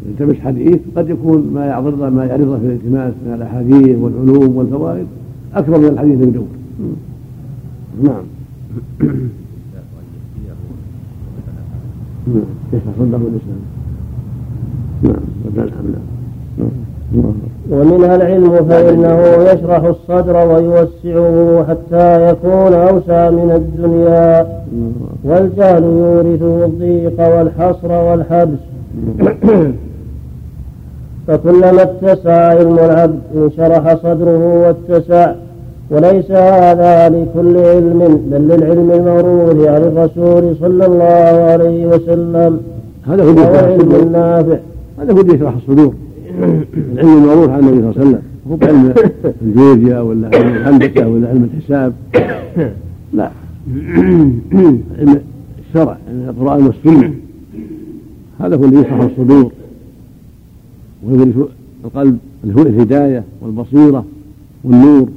يلتمس حديث قد يكون ما يعرض ما يعرضه في الالتماس من الأحاديث والعلوم والفوائد أكبر من الحديث المدون نعم. نعم. كيف صدق الإسلام؟ نعم. نعم. ومنها العلم فإنه يشرح الصدر ويوسعه حتى يكون أوسع من الدنيا. والجهل يورثه الضيق والحصر والحبس. فكلما اتسع علم العبد انشرح صدره واتسع. وليس هذا لكل علم بل للعلم الموروث عن الرسول صلى الله عليه وسلم. هذا هو العلم النافع. هذا هو يشرح الصدور. العلم المعروف عن النبي صلى الله عليه وسلم. مو بعلم الجيولوجيا ولا علم الهندسة ولا علم الحساب. لا. علم الشرع يعني القرآن والسنة. هذا هو اللي يشرح الصدور. ويورث القلب اللي هو الهداية والبصيرة والنور.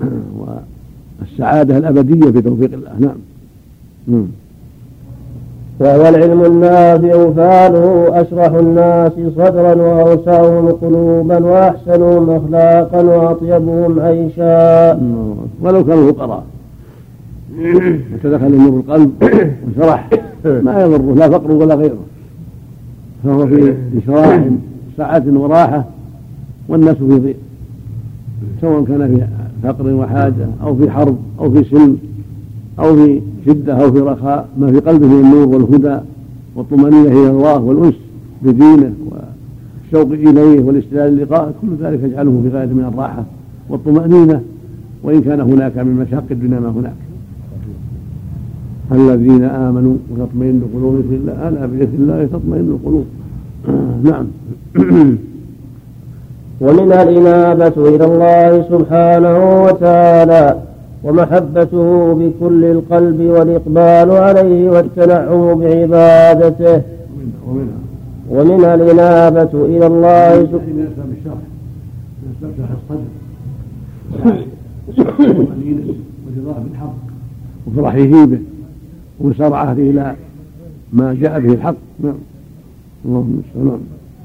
والسعادة الأبدية بتوفيق الله. نعم, نعم. وهو العلم النافع فعله أشرح الناس صدرا وأوسعهم قلوبا وأحسنهم أخلاقا وأطيبهم عيشا. ولو كانوا فقراء. وتدخل النور القلب وشرح. ما يضره لا فقر ولا غيره فهو في انشراح سعة وراحة والناس في ضيق. سواء كان في فقر وحاجة أو في حرب أو في سلم أو في شدة أو في رخاء ما في قلبه من النور والهدى والطمأنينة إلى الله والأنس بدينه والشوق إليه والاستدلال للقاء كل ذلك يجعله في غاية من الراحة والطمأنينة وإن كان هناك من مشاق الدنيا ما هناك. الذين آمنوا وتطمئن قلوبهم ألا بإذن الله تطمئن القلوب. نعم. ومنها الإنابة إلى الله سبحانه وتعالى ومحبته بكل القلب والإقبال عليه والتنعم بعبادته. ومنها الإنابة إلى الله سبحانه بالحق. وفرحه به. ومسارعته إلى ما جاء به الحق. نعم. اللهم نعم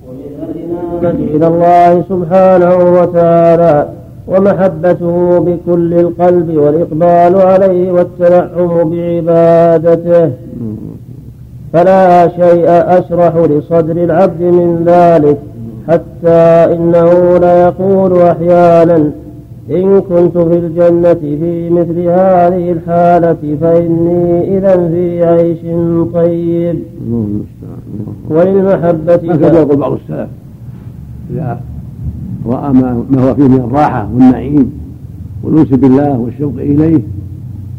ومنها الإنابة إلى الله سبحانه وتعالى ومحبته بكل القلب والإقبال عليه والتنعم بعبادته. فلا شيء أشرح لصدر العبد من ذلك حتى إنه ليقول أحيانا إن كنت في الجنة في مثل هذه الحالة فإني إذا في عيش طيب. وللمحبة هكذا يقول بعض السلف إذا رأى ما, هو فيه من الراحة والنعيم والأنس بالله والشوق إليه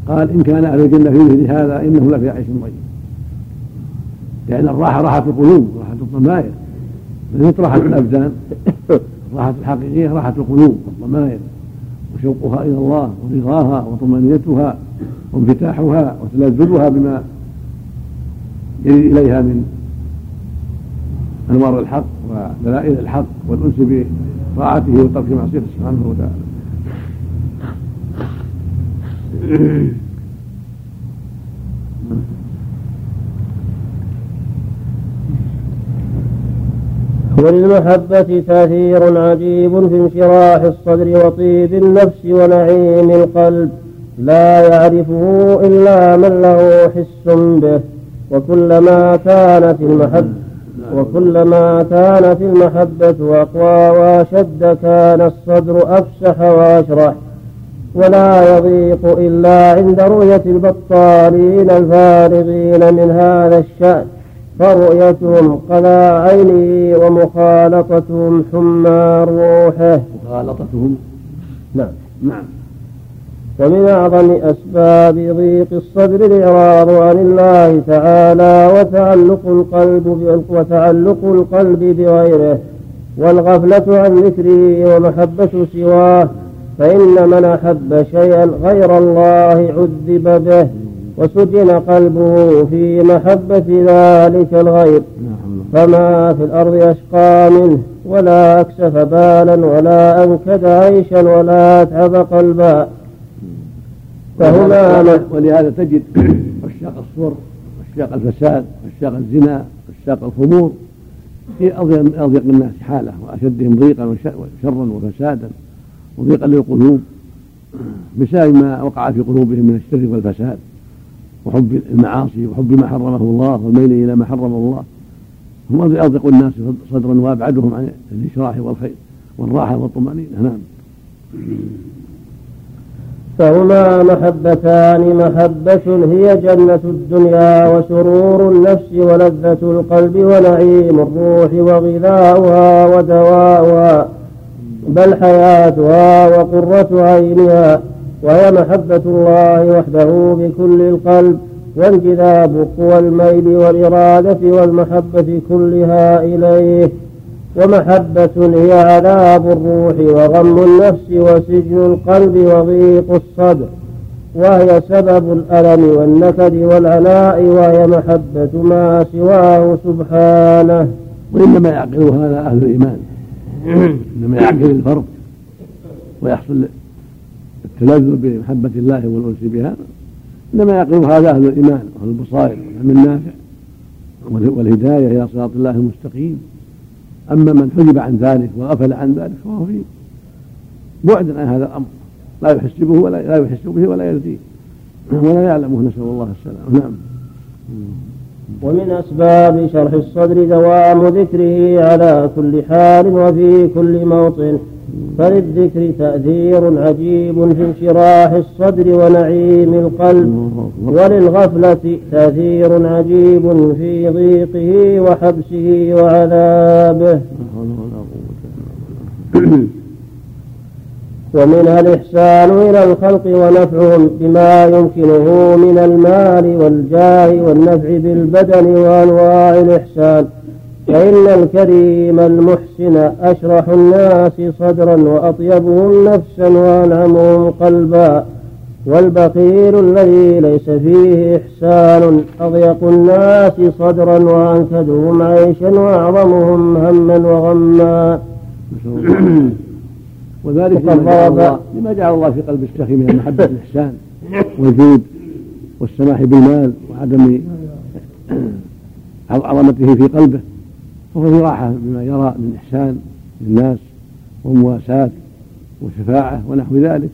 قال إن كان أهل الجنة في مثل هذا إنه لفي عيش طيب. لأن الراحة راحة القلوب راحة الضمائر. ليست راحة الأبدان؟ الراحة الحقيقية راحة القلوب والضمائر. وشوقها إلى الله ورضاها وطمأنينتها وانفتاحها وتلذذها بما يريد إليها من أنوار الحق ودلائل الحق والأنس طاعته وترك معصيته سبحانه وتعالى. وللمحبة تأثير عجيب في انشراح الصدر وطيب النفس ونعيم القلب. لا يعرفه إلا من له حس به. وكلما كانت المحبة وكلما كانت المحبة أقوى وأشد كان الصدر أفسح وأشرح. ولا يضيق إلا عند رؤية البطالين الفارغين من هذا الشأن. فرؤيتهم قلا عينه ومخالطتهم حمى روحه. مخالطتهم؟ نعم. نعم. ومن أعظم أسباب ضيق الصدر الإعراض عن الله تعالى وتعلق القلب وتعلق القلب بغيره والغفلة عن ذكره ومحبة سواه فإن من أحب شيئا غير الله عذب به. وسجن قلبه في محبة ذلك الغير فما في الأرض أشقى منه ولا أكسف بالا ولا أنكد عيشا ولا أتعب قلبا فهما ولهذا تجد عشاق الصور عشاق الفساد عشاق الزنا عشاق الخمور في أضيق الناس حالة وأشدهم ضيقا وشرا وفسادا وضيقا للقلوب. بسبب ما وقع في قلوبهم من الشر والفساد. وحب المعاصي وحب ما حرمه الله والميل إلى ما حرم الله. هم اضيق الناس صدرا وأبعدهم عن الإشراح والخير والراحة والطمأنينة. نعم. فهما محبتان محبة هي جنة الدنيا وسرور النفس ولذة القلب ونعيم الروح وغذاؤها ودواؤها بل حياتها وقرة عينها. وهي محبة الله وحده بكل القلب وانجذاب قوى الميل والإرادة والمحبة كلها إليه. ومحبة هي عذاب الروح وغم النفس وسجن القلب وضيق الصدر. وهي سبب الألم والنكد والعناء وهي محبة ما سواه سبحانه. وإنما يعقل هذا أهل الإيمان. إنما يعقل الفرق ويحصل التلذذ بمحبة الله والأنس بها إنما يعقل هذا أهل الإيمان وأهل البصائر والعلم النافع والهداية إلى صراط الله المستقيم. أما من حجب عن ذلك وغفل عن ذلك فهو في بعد عن هذا الأمر. لا يحس به ولا لا يحس به ولا يرضيه ولا يعلمه نسأل الله السلامة. نعم. ومن أسباب شرح الصدر دوام ذكره على كل حال وفي كل موطن. فللذكر تأثير عجيب في انشراح الصدر ونعيم القلب. وللغفلة تأثير عجيب في ضيقه وحبسه وعذابه. ومنها الإحسان إلى الخلق ونفعهم بما يمكنه من المال والجاه والنفع بالبدن وأنواع الإحسان. فإن الكريم المحسن أشرح الناس صدرا وأطيبهم نفسا وأنعمهم قلبا والبخيل الذي ليس فيه إحسان أضيق الناس صدرا وأنكدهم عيشا وأعظمهم هما وغما. وذلك لما جعل, الله لما جعل الله في قلب السخي من محبة الإحسان والجود والسماح بالمال وعدم عظمته في قلبه. وهو في راحة بما يرى من إحسان للناس ومواساة وشفاعة ونحو ذلك.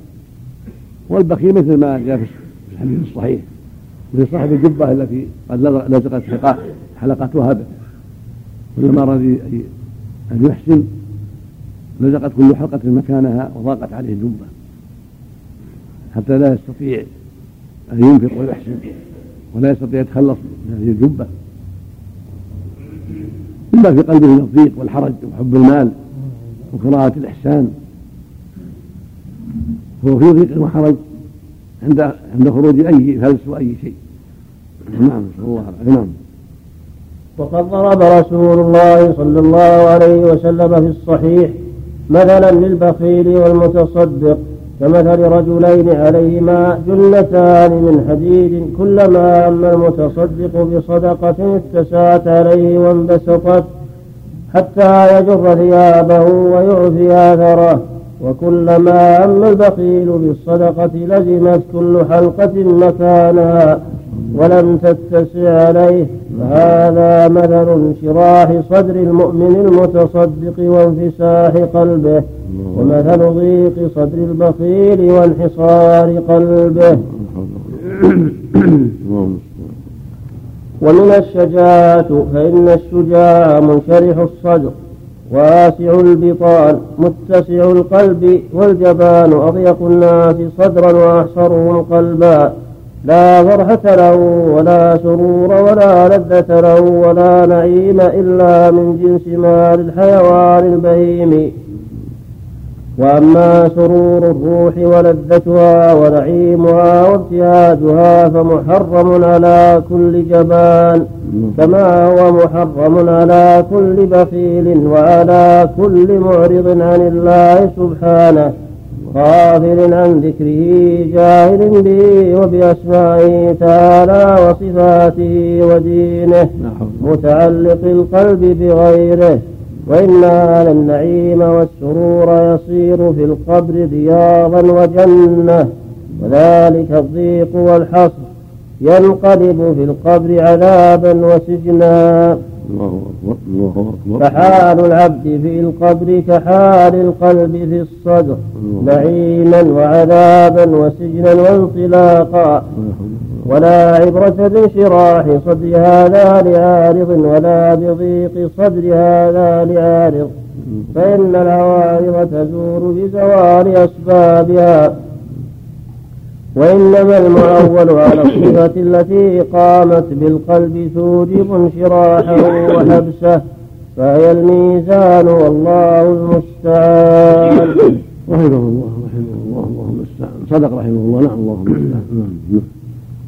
والبخيل مثل ما جاء في الحديث الصحيح مثل صاحب الجبة التي قد لزقت حلقتها به. كلما أراد أن يحسن لزقت كل حلقة مكانها وضاقت عليه الجبة. حتى لا يستطيع أن ينفق ويحسن ولا يستطيع يتخلص من هذه الجبة. إما في قلبه من الضيق والحرج وحب المال وكراهة الإحسان. هو في ضيق وحرج عند عند خروج أي فلس وأي شيء. نعم نسأل الله نعم. وقد ضرب رسول الله صلى الله عليه وسلم في الصحيح مثلا للبخيل والمتصدق. كمثل رجلين عليهما جنتان من حديد كلما أما المتصدق بصدقة اتسعت عليه وانبسطت حتى يجر ثيابه ويعفي آثره. وكلما أما البخيل بالصدقة لزمت كل حلقة مكانها. ولم تتسع عليه. فهذا مثل انشراح صدر المؤمن المتصدق وانفساح قلبه ومثل ضيق صدر البخيل وانحصار قلبه. ومن الشجاعة فإن الشجاع منشرح الصدر واسع البطان متسع القلب والجبان أضيق الناس صدرا وأحصرهم قلبا. لا فرحة له ولا سرور ولا لذة له ولا نعيم إلا من جنس مال الحيوان البهيم. وأما سرور الروح ولذتها ونعيمها وابتهاجها فمحرم على كل جبان. كما هو محرم على كل بخيل وعلى كل معرض عن الله سبحانه. غافل عن ذكره جاهل به وبأسمائه تعالى وصفاته ودينه. متعلق القلب بغيره. وإن هذا النعيم والسرور يصير في القبر رياضا وجنة. وذلك الضيق والحصر. ينقلب في القبر عذابا وسجنا. الله أكبر الله أكبر فحال العبد في القبر كحال القلب في الصدر نعيما وعذابا وسجنا وانطلاقا. ولا عبرة بانشراح صدر هذا لعارض ولا بضيق صدر هذا لعارض. فإن العوارض تزور بزوال أسبابها. وإنما المعول على الصفة التي قامت بالقلب توجب انشراحه وحبسه فهي الميزان والله المستعان. رحمه الله رحمه الله اللهم المستعان. صدق رحمه الله. نعم اللهم المستعان.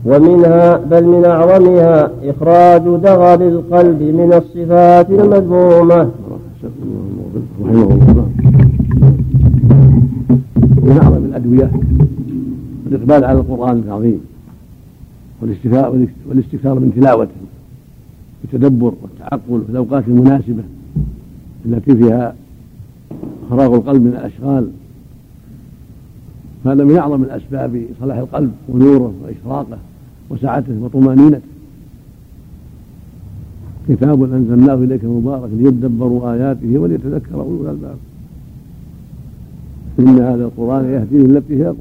ومنها بل من أعظمها إخراج دغل القلب من الصفات المذمومة. رحمه الله. من أعظم الأدوية. والإقبال على القرآن العظيم والاستكثار من تلاوته والتدبر والتعقل في الأوقات المناسبة التي فيها فراغ القلب من الأشغال. هذا من أعظم الأسباب صلاح القلب ونوره وإشراقه وسعته وطمأنينته. كتاب أنزلناه إليك مبارك ليدبروا آياته وليتذكر أولو الألباب. إن هذا القرآن يهدي التي هي